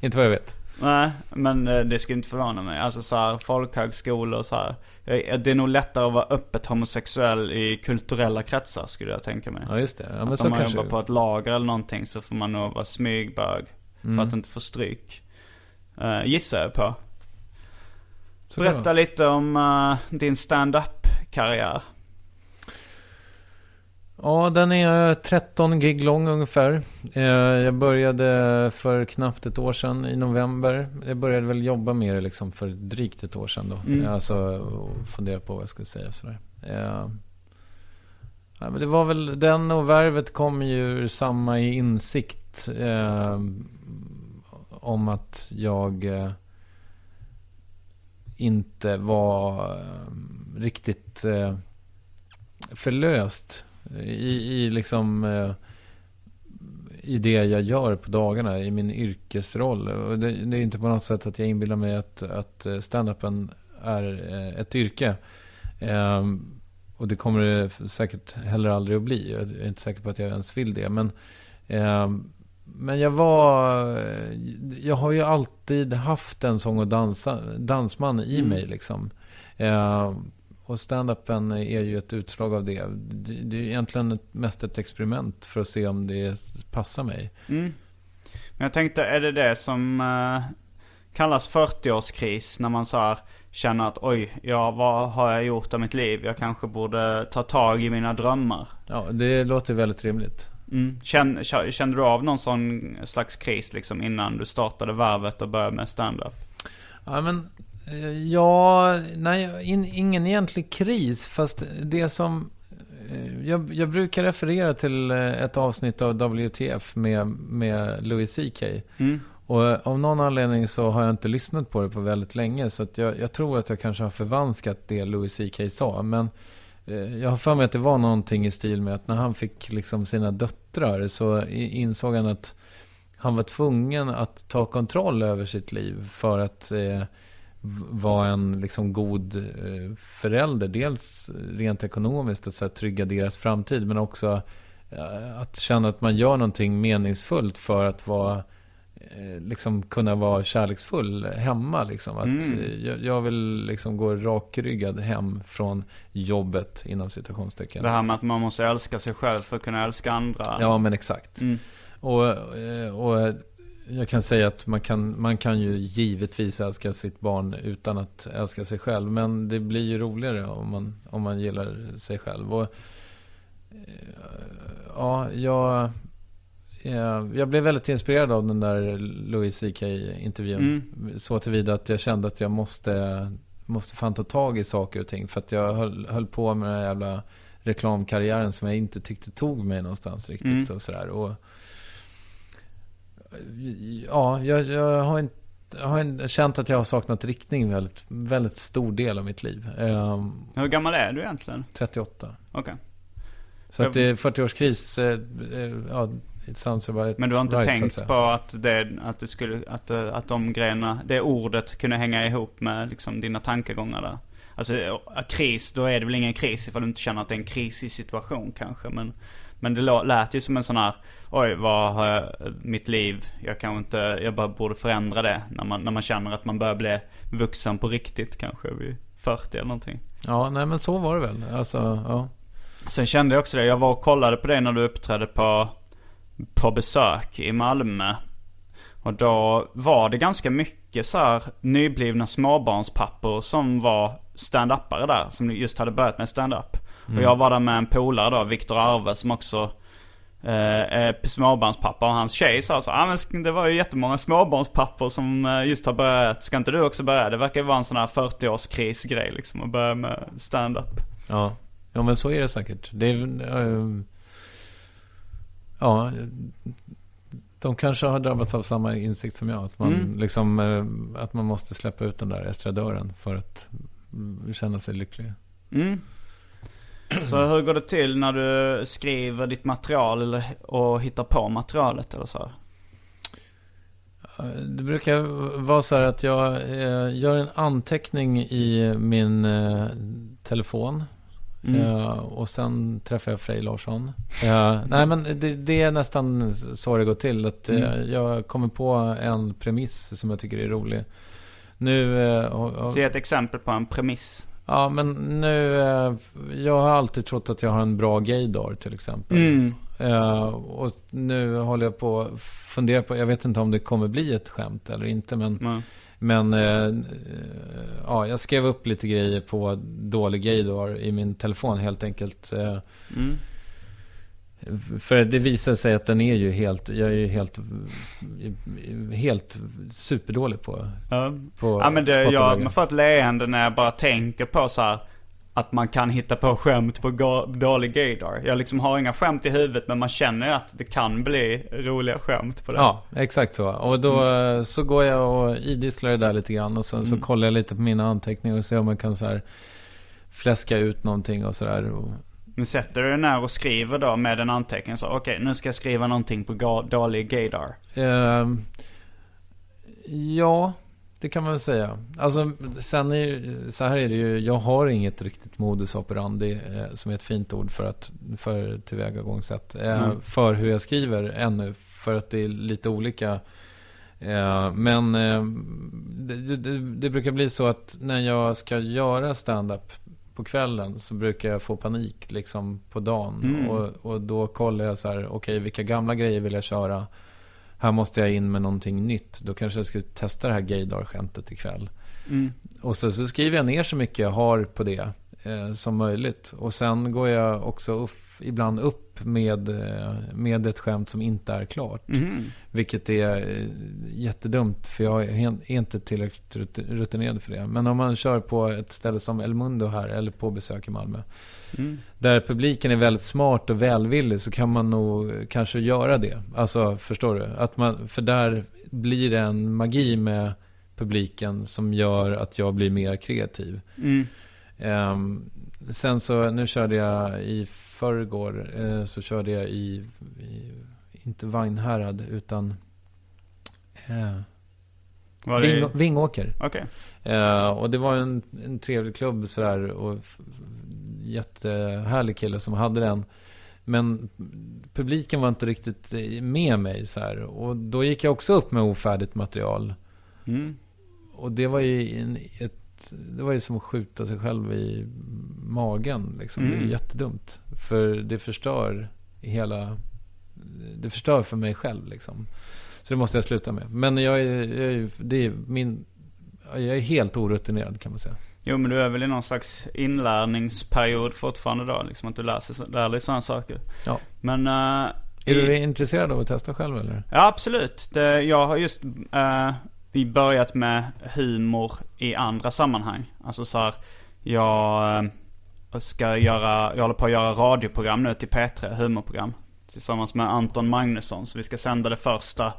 inte vad jag vet. Nej, men eh, det skulle inte förvåna mig. Alltså så här, folkhögskolor och så här. Eh, Det är nog lättare att vara öppet homosexuell i kulturella kretsar skulle jag tänka mig. Ja, just det. Ja, men att så om man kanske jobbar på ett lager eller någonting så får man nog vara smygbög. Mm. För att inte få stryk. Uh, gissar jag på. Så Berätta lite om eh, din stand-up karriär. Ja, den är 13 gig lång ungefär. Eh, Jag började för knappt ett år sedan i november. Jag började väl jobba med det liksom för drygt ett år sedan då. Mm. Alltså och fundera på vad jag skulle säga sådär. Eh, Ja, men det var väl, den och värvet kom ju ur samma insikt eh, om att jag eh, inte var eh, riktigt eh, förlöst i, i liksom eh, i det jag gör på dagarna, i min yrkesroll. Och det, det är inte på något sätt att jag inbillar mig att, att eh, stand-upen är eh, ett yrke. Ehm, och det kommer det säkert heller aldrig att bli. Jag är inte säker på att jag ens vill det. Men, ehm, men jag var... Jag har ju alltid haft en sång och dansa, dansman i Mm. mig liksom. Ehm, och stand-upen är ju ett utslag av det. Det är egentligen mest ett experiment för att se om det passar mig. Mm. Men jag tänkte, är det det som eh, kallas 40-årskris? När man så här känner att oj, ja, vad har jag gjort av mitt liv? Jag kanske borde ta tag i mina drömmar. Ja, det låter väldigt rimligt. Mm. Känn, kä- kände du av någon sån slags kris liksom innan du startade varvet och började med stand-up? Ja, men... eh, Ja, nej, in, ingen egentlig kris. Fast det som... eh, Jag, jag brukar referera till eh, ett avsnitt av WTF med, med Louis CK. Mm. Och av någon anledning så har jag inte lyssnat på det på väldigt länge. Så jag, jag tror att jag kanske har förvanskat det Louis CK sa. Men jag har för mig att det var någonting i stil med att när han fick liksom sina döttrar så insåg han att han var tvungen att ta kontroll över sitt liv för att eh, vara en liksom god eh, förälder. Dels rent ekonomiskt, att så här, trygga deras framtid, men också eh, att känna att man gör någonting meningsfullt för att vara eh, liksom kunna vara kärleksfull hemma. Liksom. Att, Mm. jag, jag vill liksom gå rakryggad hem från jobbet inom citationstecken. Det här med att man måste älska sig själv för att kunna älska andra. Ja, men exakt. Mm. Och, och jag kan säga att man kan, man kan ju givetvis älska sitt barn utan att älska sig själv. Men det blir ju roligare om man, om man gillar sig själv. Och, eh, ja, jag, eh, jag blev väldigt inspirerad av den där Louis CK-intervjun. Mm. Så tillvida att jag kände att jag måste, måste fan ta tag i saker och ting. För att jag höll, höll på med den här jävla reklamkarriären som jag inte tyckte tog mig någonstans riktigt. Mm. Och sådär. Och, ja, jag, jag har inte jag har känt att jag har saknat riktning väldigt, väldigt stor del av mitt liv. Ehm, Hur gammal är du egentligen? 38. Okej. Så att det är 40-årskris, eh, eh, ja, it sounds about Men du har inte right, att tänkt säga. på att det, att det skulle, att, eh, att de grejerna, det ordet kunde hänga ihop med liksom dina tankegångar där? Alltså kris, då är det väl ingen kris ifall du inte känner att det är en krisig situation kanske. Men, men det lät ju som en sån här, oj vad har jag, mitt liv, jag kanske inte, jag bara borde förändra det. När man, när man känner att man börjar bli vuxen på riktigt kanske vid 40 eller någonting. Ja, nej men så var det väl. Alltså, ja. Sen kände jag också det, jag var och kollade på dig när du uppträdde på på besök i Malmö. Och då var det ganska mycket så här nyblivna småbarnspappor som var stand-upare där. Som just hade börjat med stand-up. Och jag var där med en polare då, Viktor Arve, som också eh, är småbarnspappa. Och hans tjej sa så ah, men det var ju jättemånga småbarnspappor som eh, just har börjat. Ska inte du också börja? Det verkar ju vara en sån här 40-årskrisgrej liksom. Att börja med stand-up. Ja. ja, men så är det säkert. Det är, eh, ja, de kanske har drabbats av samma insikt som jag. Att man, Mm. liksom, eh, att man måste släppa ut den där estradören för att mm, känna sig lycklig. Mm. Så hur går det till när du skriver ditt material eller, och hittar på materialet eller så? Eh, Det brukar vara så här att jag eh, gör en anteckning i min eh, telefon. Mm. Och sen träffar jag Frej Larsson. Nej men det, det är nästan så det går till. Att, Mm. Jag kommer på en premiss som jag tycker är rolig. Nu... Eh, Se ett exempel på en premiss. Ja men nu... Eh, jag har alltid trott att jag har en bra gaydar till exempel. Mm. Eh, och nu håller jag på att fundera på, jag vet inte om det kommer bli ett skämt eller inte, men, Mm. men eh, ja, jag skrev upp lite grejer på dålig gaydar i min telefon helt enkelt. Eh, Mm. För det visar sig att den är ju helt, jag är ju helt, helt superdålig på, Ja. på Ja men det, jag, man får ett leende när jag bara tänker på så här att man kan hitta på skämt på dålig gaydar. Jag liksom har inga skämt i huvudet men man känner att det kan bli roliga skämt på det. Ja, exakt så. Och då eh, så går jag och idisslar det där lite grann. Och sen så Mm. kollar jag lite på mina anteckningar och ser om man kan så här fläska ut någonting och sådär. Men sätter du dig ner och skriver då med en anteckning så okej nu ska jag skriva någonting på dålig gaydar. Ehm, ja, det kan man väl säga. Alltså, sen är, så här är det ju. Jag har inget riktigt modus operandi, eh, som är ett fint ord för, att, för tillvägagångssätt. Eh, Mm. För hur jag skriver ännu. För att det är lite olika. Eh, men eh, det, det, det brukar bli så att när jag ska göra stand-up på kvällen så brukar jag få panik liksom på dagen. Mm. Och, och då kollar jag så här, okej vilka gamla grejer vill jag köra? Här måste jag in med någonting nytt. Då kanske jag ska testa det här gaydar-skämtet ikväll. Mm. Och så, så skriver jag ner så mycket jag har på det eh, som möjligt. Och sen går jag också upp, ibland upp med, eh, med ett skämt som inte är klart. Mhm. Vilket är eh, jättedumt för jag är inte tillräckligt rut- rutinerad för det. Men om man kör på ett ställe som El Mundo här eller på besök i Malmö. Mm. Där publiken är väldigt smart och välvillig så kan man nog kanske göra det. Alltså, förstår du? Att man, för där blir det en magi med publiken som gör att jag blir mer kreativ. Mm. Ehm, sen så, nu körde jag i förrgår, eh, så körde jag i, i inte Vagnhärad, utan eh. Ving, Vingåker. Okej. Eh, och det var en, en trevlig klubb sådär, och jättehärlig kille som hade den. Men publiken var inte riktigt eh, med mig så här. Och då gick jag också upp med ofärdigt material. Mm. Och det var ju en, ett, det var ju som att skjuta sig själv i magen. Liksom. Det är Mm. jättedumt. För det förstör hela... Det förstör för mig själv liksom. Så det måste jag sluta med. Men jag är, jag är, det är min... Jag är helt orutinerad kan man säga. Jo men du är väl i någon slags inlärningsperiod fortfarande då? Liksom att du lär, sig, lär dig sådana saker. Ja. Men... eh, Är i- du intresserad av att testa själv eller? Ja absolut. Det, jag har just eh, börjat med humor i andra sammanhang. Alltså så här, jag eh, ska göra, jag håller på att göra radioprogram nu till P3, humorprogram. Tillsammans med Anton Magnusson. Så vi ska sända det första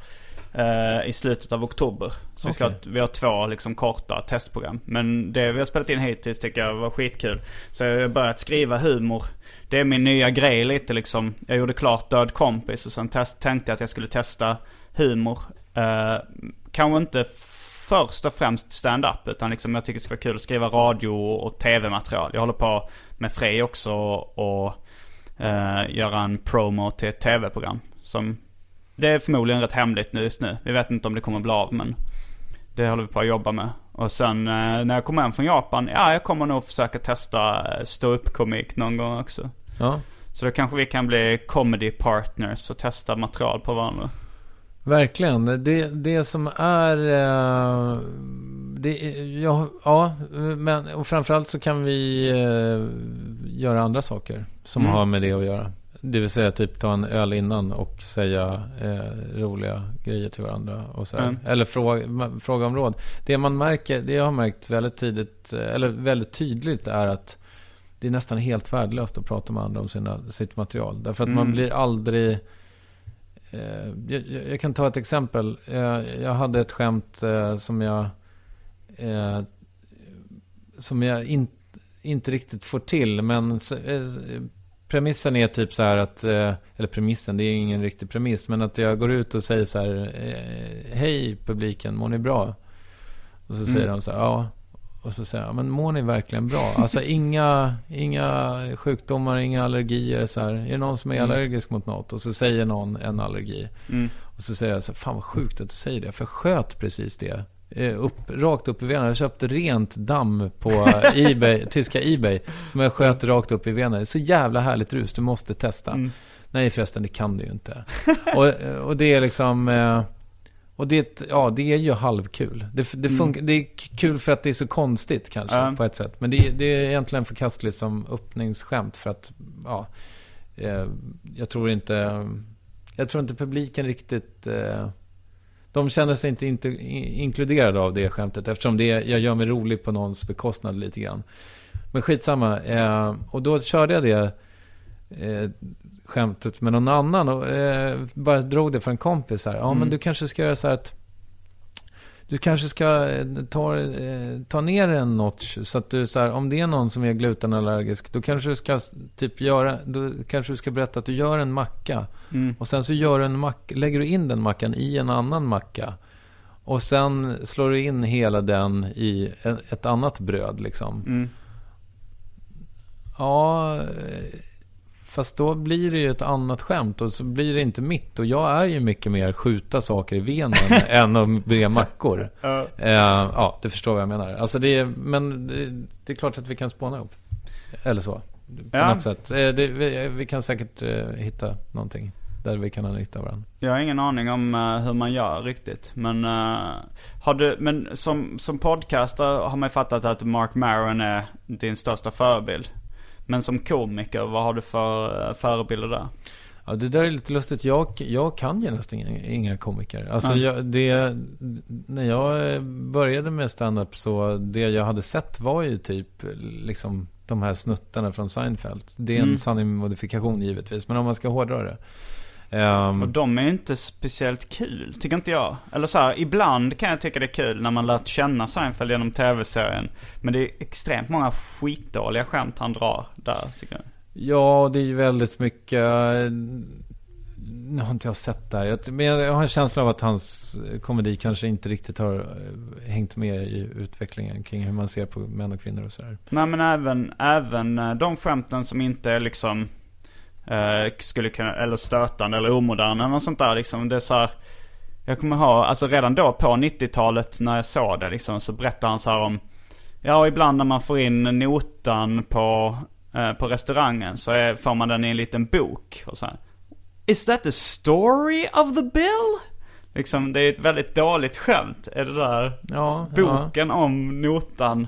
eh, i slutet av oktober. Så vi, ska, vi har två liksom korta testprogram. Men det vi har spelat in hittills tycker jag var skitkul. Så jag har börjat skriva humor. Det är min nya grej lite liksom. Jag gjorde klart Död kompis och sen test, tänkte jag att jag skulle testa humor. Eh, kanske inte först och främst stand-up utan liksom jag tycker det ska vara kul att skriva radio och tv-material. Jag håller på med Frej också och eh, göra en promo till ett tv-program. Som, det är förmodligen rätt hemligt nu just nu. Vi vet inte om det kommer bli av men det håller vi på att jobba med. Och sen eh, när jag kommer hem från Japan, ja jag kommer nog försöka testa eh, stå-upp-komik någon gång också. Ja. Så då kanske vi kan bli comedy partners och testa material på varandra. Verkligen. Det, det som är... eh, Det, ja, ja, men och framförallt så kan vi eh, göra andra saker som Mm. har med det att göra. Det vill säga typ ta en öl innan och säga eh, roliga grejer till varandra. Och så. Mm. Eller fråga, fråga om råd. Det man märker, det jag har märkt väldigt tidigt, eh, eller väldigt tydligt är att det är nästan helt värdelöst att prata med andra om sina, sitt material. Därför att man Mm. blir aldrig... Eh, jag, jag kan ta ett exempel. Eh, jag hade ett skämt eh, som jag... Som jag in, inte riktigt får till. Men premissen är typ så här att... Eller premissen, det är ingen riktig premiss. Men att jag går ut och säger så här... Hej publiken, mår ni bra? Och så Mm. säger de så här, ja. Och så säger jag, men mår ni verkligen bra? Alltså inga, inga sjukdomar, inga allergier så här. Är det någon som är Mm. allergisk mot något? Och så säger någon en allergi. Mm. Och så säger jag så här, fan vad sjukt att du säger det. För jag sköt precis det. Eh, Upp, rakt upp i venan. Jag köpte rent damm på Ebay, tyska Ebay. Som jag sköt rakt upp i. Det är så jävla härligt rus, du måste testa. Mm. Nej förresten, det kan du ju inte. och, och det är liksom... eh, Och det, ja, det är ju halvkul. Det, det, Mm. funkar, det är kul för att det är så konstigt kanske, Ja. på ett sätt. Men det, det är egentligen förkastligt som öppningsskämt för att, ja, eh, jag tror inte, jag tror inte publiken riktigt, eh, de känner sig inte, inte inkluderade av det skämtet eftersom det, jag gör mig rolig på någons bekostnad lite grann. Men skitsamma, eh, och då körde jag det eh, skämtet med någon annan och eh, bara drog det för en kompis här. Ja, Mm. men du kanske ska göra så här att du kanske ska eh, ta, eh, ta ner en notch så att du så här, om det är någon som är glutenallergisk, då kanske du ska typ göra, då kanske du ska berätta att du gör en macka Mm. och sen så gör en mack, lägger du in den mackan i en annan macka. Och sen slår du in hela den i ett, ett annat bröd liksom. Mm. Ja, eh, fast då blir det ju ett annat skämt och så blir det inte mitt. Och jag är ju mycket mer skjuta saker i venen än att bre mackor. Ja. Eh, ja, du förstår vad jag menar. Alltså det är, men det, det är klart att vi kan spåna ihop. Eller så. På Ja. något sätt. Eh, det, vi, vi kan säkert eh, hitta någonting där vi kan av varandra. Jag har ingen aning om eh, hur man gör riktigt. Men, eh, har du, men som, som podcaster har man ju fattat att Mark Maron är din största förebild. Men som komiker, vad har du för uh, förebilder där? Ja, det där är lite lustigt. Jag, jag kan ju nästan inga, inga komiker. Alltså, jag, det, när jag började med stand-up så det jag hade sett var ju typ liksom de här snuttarna från Seinfeld. Det är en Mm. sanning modifikation givetvis, men om man ska hårdra det. Ehm, Och de är ju inte speciellt kul, tycker inte jag. Eller så här, ibland kan jag tycka det är kul när man lärt känna Seinfeld genom tv-serien. Men det är extremt många skitdåliga skämt han drar där, tycker jag. Ja, det är ju väldigt mycket... Nu har inte jag sett det här. Men jag har en känsla av att hans komedi kanske inte riktigt har eh, hängt med i utvecklingen kring hur man ser på män och kvinnor och sådär. Nej men även, även eh, de skämten som inte är liksom eh, skulle kunna, eller stötande eller omoderna eller något sånt där liksom. Det är så här, Jag kommer ihåg, alltså redan då på 90-talet när jag såg det liksom så berättade han så här om Ja ibland när man får in notan på, eh, på restaurangen så är, får man den i en liten bok och så här, Is that the story of the bill? Liksom det är ett väldigt dåligt skämt, är det där Ja, ja. boken om notan.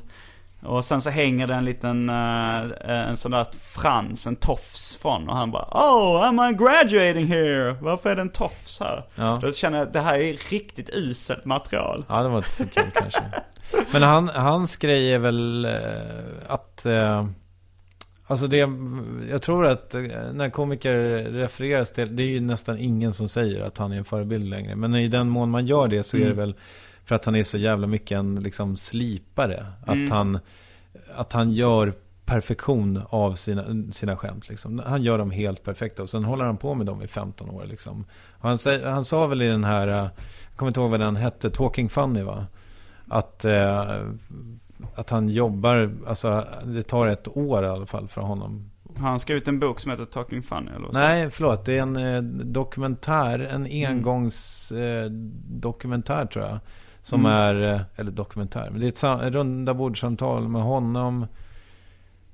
Och sen så hänger det en liten, eh, en sån där frans, en tofs från. Och han bara Oh, am I graduating here? Varför är det en tofs här? Ja. Då känner jag, det här är riktigt uselt material. Ja, det var inte så kul kanske. Men han, hans grej är väl eh, att... Eh, alltså det... Jag tror att eh, när komiker refereras till... Det är ju nästan ingen som säger att han är en förebild längre. Men i den mån man gör det så är det Mm. väl för att han är så jävla mycket en liksom slipare. Att, Mm. han, att han gör perfektion av sina, sina skämt. Liksom. Han gör dem helt perfekta och sen håller han på med dem i 15 år. Liksom. Han, han sa väl i den här, eh, jag kommer inte ihåg vad den hette, Talking Funny va? Att, eh, att han jobbar, alltså det tar ett år i alla fall för honom. Han skrivit en bok som heter Talking Funny eller så? Nej, förlåt. Det är en eh, dokumentär, en Mm. engångs eh, tror jag. Som Mm. är, eh, eller dokumentär, men det är ett runda bordsamtal med honom,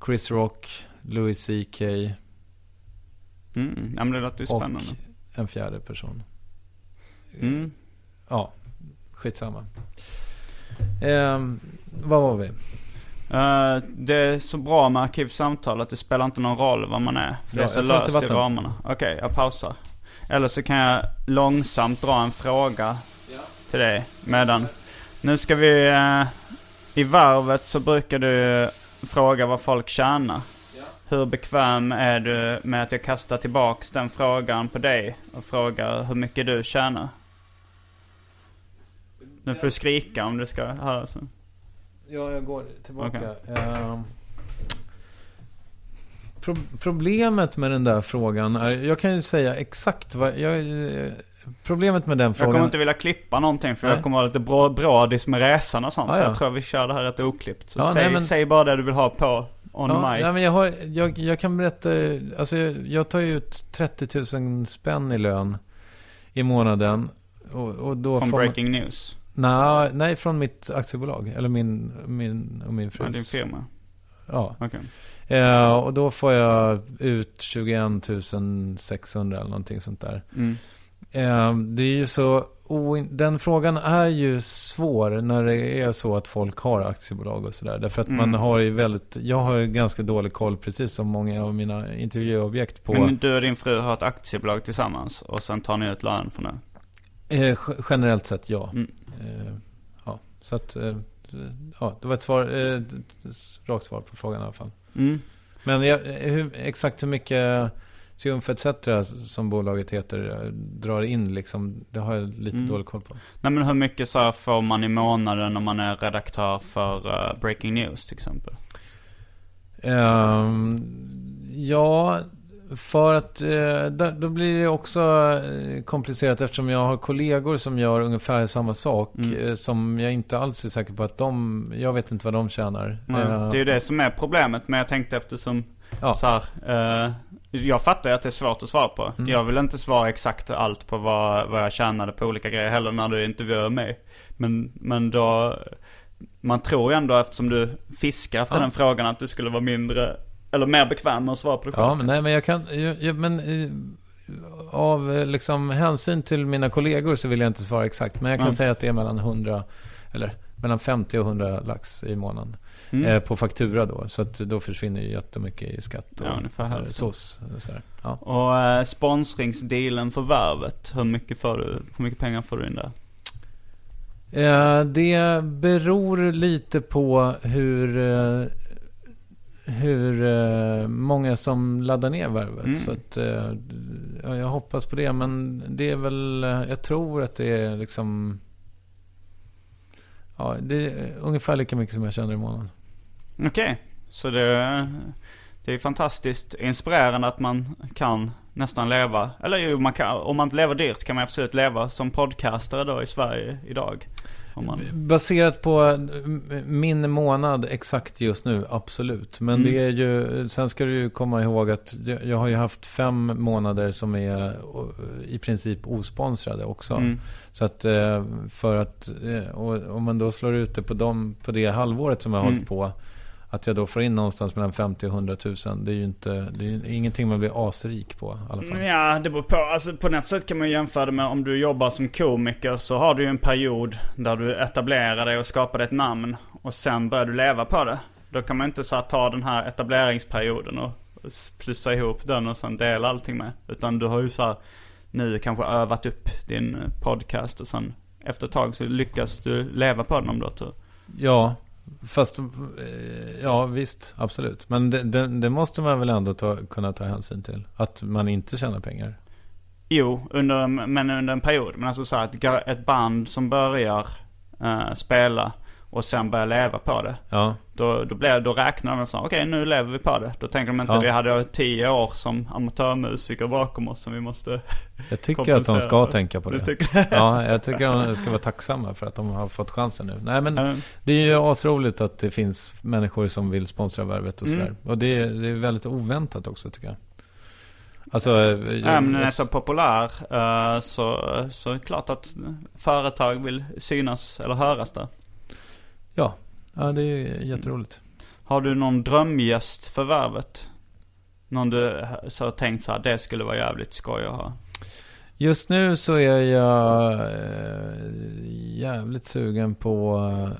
Chris Rock, Louis CK. Mm. Ja men det låter ju spännande. och en fjärde person. Mm. Ja, skitsamma. Ehm, vad var vi? Eh, det är så bra med arkivsamtal att det spelar inte någon roll vad man är. För Ja, det är så löst i ramarna. Okej, jag pausar. Eller så kan jag långsamt dra en fråga till dig medan. Nu ska vi... eh, I varvet så brukar du fråga vad folk tjänar. Hur bekväm är du med att jag kastar tillbaks den frågan på dig och frågar hur mycket du tjänar? Nu får du skrika om du ska höras. Ja, jag går tillbaka. Okej. Ehm, pro problemet med den där frågan är, jag kan ju säga exakt vad, jag, problemet med den Jag frågan. kommer inte vilja klippa någonting för Nej. jag kommer vara lite bra, brådis med resan och sånt. Ah, så ja. jag tror vi kör det här rätt oklippt. Så Ja, säg, nej, men- säg bara det du vill ha på on Ja, mic. nej, men jag, har, jag, jag kan berätta, alltså jag, jag tar ju ut 30 000 spänn i lön i månaden. Och, och då Från får man- Breaking News. Nej, nej, från mitt aktiebolag. Eller min, min och min Ja, frus. din firma. Ja. Okej. Eh, och då får jag ut 21 600 eller någonting sånt där. Mm. Eh, det är ju så... Den frågan är ju svår när det är så att folk har aktiebolag och sådär. Därför att man Mm. har ju väldigt... Jag har ju ganska dålig koll, precis som många av mina intervjuobjekt på... Men du och din fru har ett aktiebolag tillsammans och sen tar ni ut lön från det. Eh, generellt sett, ja. Mm. Eh, ja, så att... Eh, ja, det var ett svar, ett rakt svar på frågan i alla fall. Mm. Men jag, hur, exakt hur mycket Triumf etc. som bolaget heter eh, drar in liksom, det har jag lite Mm. dålig koll på. Nej men hur mycket så får man i månaden om man är redaktör för eh, Breaking News till exempel? Ehm, ja, för att eh, då, blir det också komplicerat eftersom jag har kollegor som gör ungefär samma sak. Mm. Som jag inte alls är säker på att de, jag vet inte vad de tjänar. Nej, Eh, Det är ju det som är problemet. Men jag tänkte eftersom Ja. så här, eh, jag fattar ju att det är svårt att svara på. Mm. Jag vill inte svara exakt allt på vad, vad jag tjänade på olika grejer heller när du intervjuar mig. Men, men då, man tror ju ändå eftersom du fiskar efter Ja. den frågan att du skulle vara mindre, eller mer bekväm med att svara på det själv. Ja, men nej, men jag kan... Jag, jag, men eh, av eh, liksom hänsyn till mina kollegor så vill jag inte svara exakt. Men jag kan Mm. säga att det är mellan 100, eller mellan 50 och 100 lax i månaden. Mm. Eh, på faktura då. Så att då försvinner ju jättemycket i skatt och Ja, ungefär eh, sås. och sådär. Ja. Och eh, sponsringsdealen för värvet, hur mycket, får du, hur mycket pengar får du in där? Eh, det beror lite på hur, eh, hur eh, många som laddar ner värvet. Mm. Så att, eh, ja, jag hoppas på det. Men det är väl, eh, jag tror att det är liksom... Ja, det är ungefär lika mycket som jag tjänar i månaden. Okej, så det, det är fantastiskt inspirerande att man kan nästan leva, eller jo, man kan, om man inte lever dyrt kan man absolut leva som podcastare då i Sverige idag. Man, Baserat på min månad exakt just nu, absolut. Men Mm. det är ju, sen ska du ju komma ihåg att jag, har ju haft fem månader som är i princip osponsrade också. mm, Så att eh, för att, eh, om man då slår ut det på, dem, på det halvåret som jag har Mm. hållit på. Att jag då får in någonstans mellan 50 och 100 000. Det är ju inte, det är ingenting man blir asrik på i alla fall. Ja, det beror på. Alltså på något sätt kan man ju jämföra det med om du jobbar som komiker så har du ju en period där du etablerar dig och skapar ett namn. Och sen börjar du leva på det. Då kan man inte så ta den här etableringsperioden och plussa ihop den och sen dela allting med. Utan du har ju så här, nu kanske övat upp din podcast och sen efter ett tag så lyckas du leva på den om du har tur. Ja, fast eh, ja visst, absolut. Men det, det, det måste man väl ändå ta, kunna ta hänsyn till. Att man inte tjänar pengar. Jo, under, men under en period. Men alltså så här, ett, ett band som börjar eh, spela och sen börjar leva på det. Ja, Då, då, blir, då räknar de så okej nu lever vi på det. Då tänker de inte Ja. vi hade tio år som amatörmusiker bakom oss som vi måste jag tycker att de ska för. tänka på det. Ja, jag tycker att de ska vara tacksamma för att de har fått chansen nu. Nej, men Eh, Det är ju asroligt att det finns människor som vill sponsra värvet och Mm. sådär. Och det är, det är väldigt oväntat också tycker jag. Alltså, eh, Ja, jag, men den är så populär eh, så, så är det klart att företag vill synas eller höras där. Ja, ja, det är jätteroligt. Har du någon drömgäst för värvet? Någon du så har tänkt så här, det skulle vara jävligt skoj att ha. Just nu så är jag eh, jävligt sugen på eh,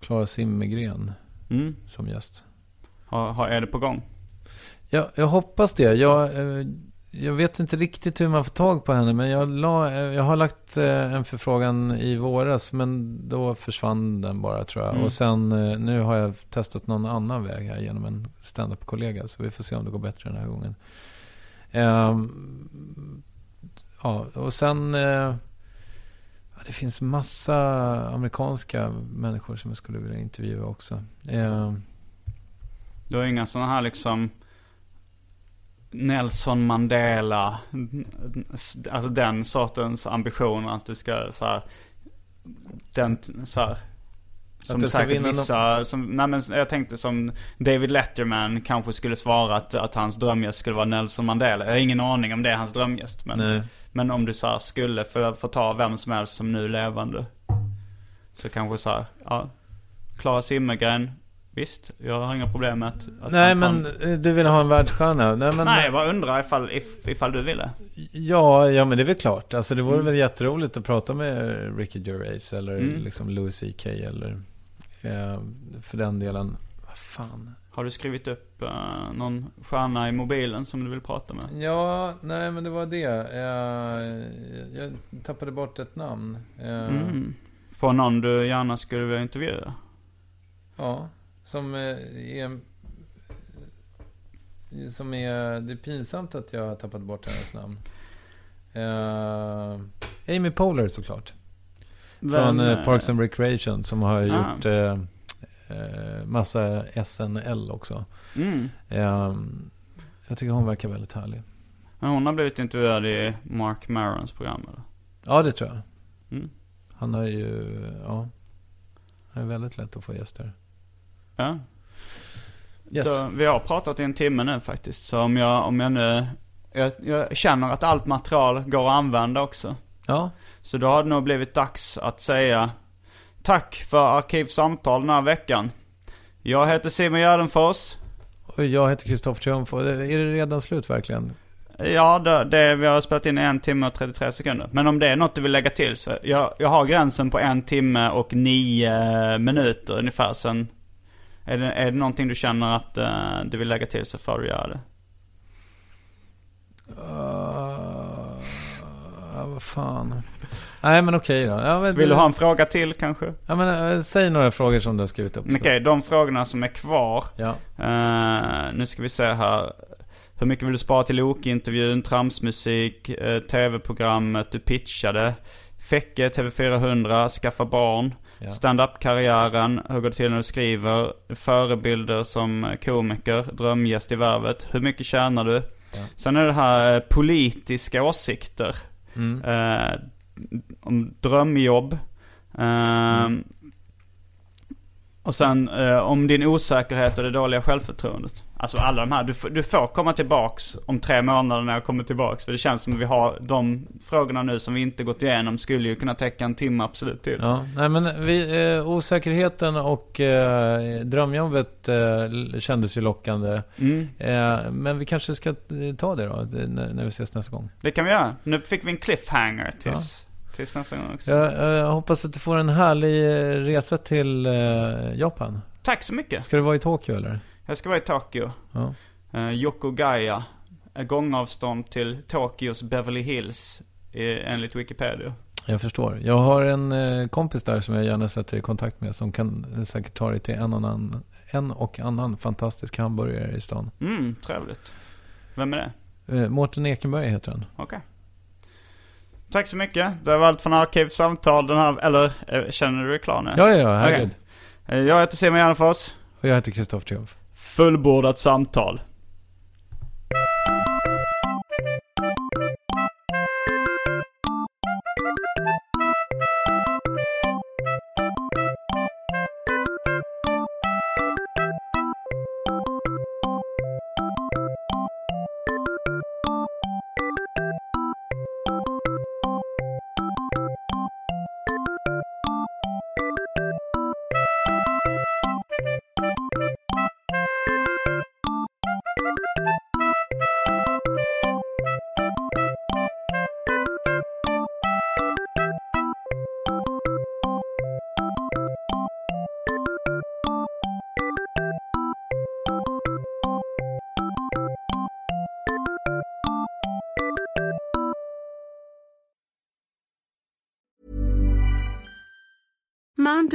Klara Zimmergren Mm. som gäst. Har, har, är det på gång? Jag, jag hoppas det. Jag, eh, jag vet inte riktigt hur man får tag på henne. Men jag, la, jag har lagt eh, en förfrågan i våras. Men då försvann den bara tror jag. Mm. Och sen eh, nu har jag testat någon annan väg här genom en standup-kollega. Så vi får se om det går bättre den här gången. Ehm, ja, och sen... Eh, det finns massa amerikanska människor som jag skulle vilja intervjua också. Ehm, Du har inga sådana här liksom Nelson Mandela, alltså den sortens ambition att du ska så här, den så här, som säkert vissa, som, nej men jag tänkte som David Letterman kanske skulle svara att, att hans drömgäst skulle vara Nelson Mandela. Jag har ingen aning om det är hans drömgäst. Men, nej. men om du så här, skulle få, få ta vem som helst som nu levande. Så kanske så här, ja. Klara Zimmergren, visst. Jag har inga problem med att, att Nej, han men en- eh, du vill ha en världsstjärna? Nej, men, Nej, jag bara undrar ifall, if, ifall du ville. ja, ja, men det är väl klart. Alltså, det vore Mm. väl jätteroligt att prata med Ricky Gervais eller Mm. liksom Louis CK eller eh, för den delen. Vad fan? Har du skrivit upp eh, någon stjärna i mobilen som du vill prata med? Ja, nej, men det var det. Eh, jag tappade bort ett namn. Eh, Mm. På någon du gärna skulle vilja intervjua? Ja, som eh, är... Som är... Det är pinsamt att jag har tappat bort hennes namn. Eh, Amy Poehler såklart. Från Vem, eh, Parks and Recreation som har Ah. gjort eh, massa SNL också. Mm. Eh, jag tycker hon verkar väldigt härlig. Men hon har blivit intervjuad i Mark Marons program eller? Ja, det tror jag. Mm. Han har ju... Ja. Han är väldigt lätt att få gäster. Ja. Yes. Då, vi har pratat i en timme nu faktiskt. Så om jag, om jag nu... Jag, jag känner att allt material går att använda också. Ja, Så då har det nog blivit dags att säga tack för Arkivsamtal den här veckan. Jag heter Simon Gärdenfors. och jag heter Kristoffer Triumf. Och Är det redan slut verkligen? Ja, det, det, vi har spelat in en timme och 33 sekunder. Men om det är något du vill lägga till så jag, jag har gränsen på en timme och nio minuter ungefär. Sen är det, är det någonting du känner att eh, du vill lägga till så får du göra det. Uh, vad fan. Nej men okej då. Ja, men, Vill du ha en fråga till kanske? Ja men äh, säg några frågor som du har skrivit upp. Okej, de frågorna som är kvar. Ja. Eh, nu ska vi se här. Hur mycket vill du spara till Loki-intervjun, tramsmusik, uh, tv-programmet du pitchade, Fäcke, TV400, skaffa barn, Ja. stand-up-karriären, hur går det till när du skriver, förebilder som komiker, drömgäst i Värvet, hur mycket tjänar du? Sen är det här eh, politiska åsikter, Mm. eh, om drömjobb. Eh, och sen eh, om din osäkerhet och det dåliga självförtroendet. Alltså alla de här. Du, du får komma tillbaks om tre månader när jag kommer tillbaks. För det känns som att vi har de frågorna nu som vi inte gått igenom skulle ju kunna täcka en timme absolut till. Ja, nej men vi, eh, osäkerheten och eh, drömjobbet eh, kändes ju lockande. Mm, Eh, men vi kanske ska eh, ta det då, när, när vi ses nästa gång. det kan vi göra. Nu fick vi en cliffhanger tills, tills nästa gång också. Jag eh, hoppas att du får en härlig eh, resa till Japan. Tack så mycket. Ska du vara i Tokyo eller? Jag ska vara i Tokyo. Ja. Uh, Yokogaia. Är gångavstånd till Tokyos Beverly Hills. eh, enligt Wikipedia. Jag förstår. Jag har en eh, kompis där som jag gärna sätter i kontakt med som kan eh, säkert ta dig till en, annan, en och annan fantastisk hamburgare i stan. Mm, trevligt. Vem är det? Eh, Mårten Ekenberg heter han. Okej. Tack så mycket. Det var allt från Arkivsamtal den här, eller eh, känner du dig klar nu? Ja, ja, ja, herregud. Eh, Jag heter Simon Gärdenfors. Och jag heter Kristoffer Triumf. Fullbordat samtal.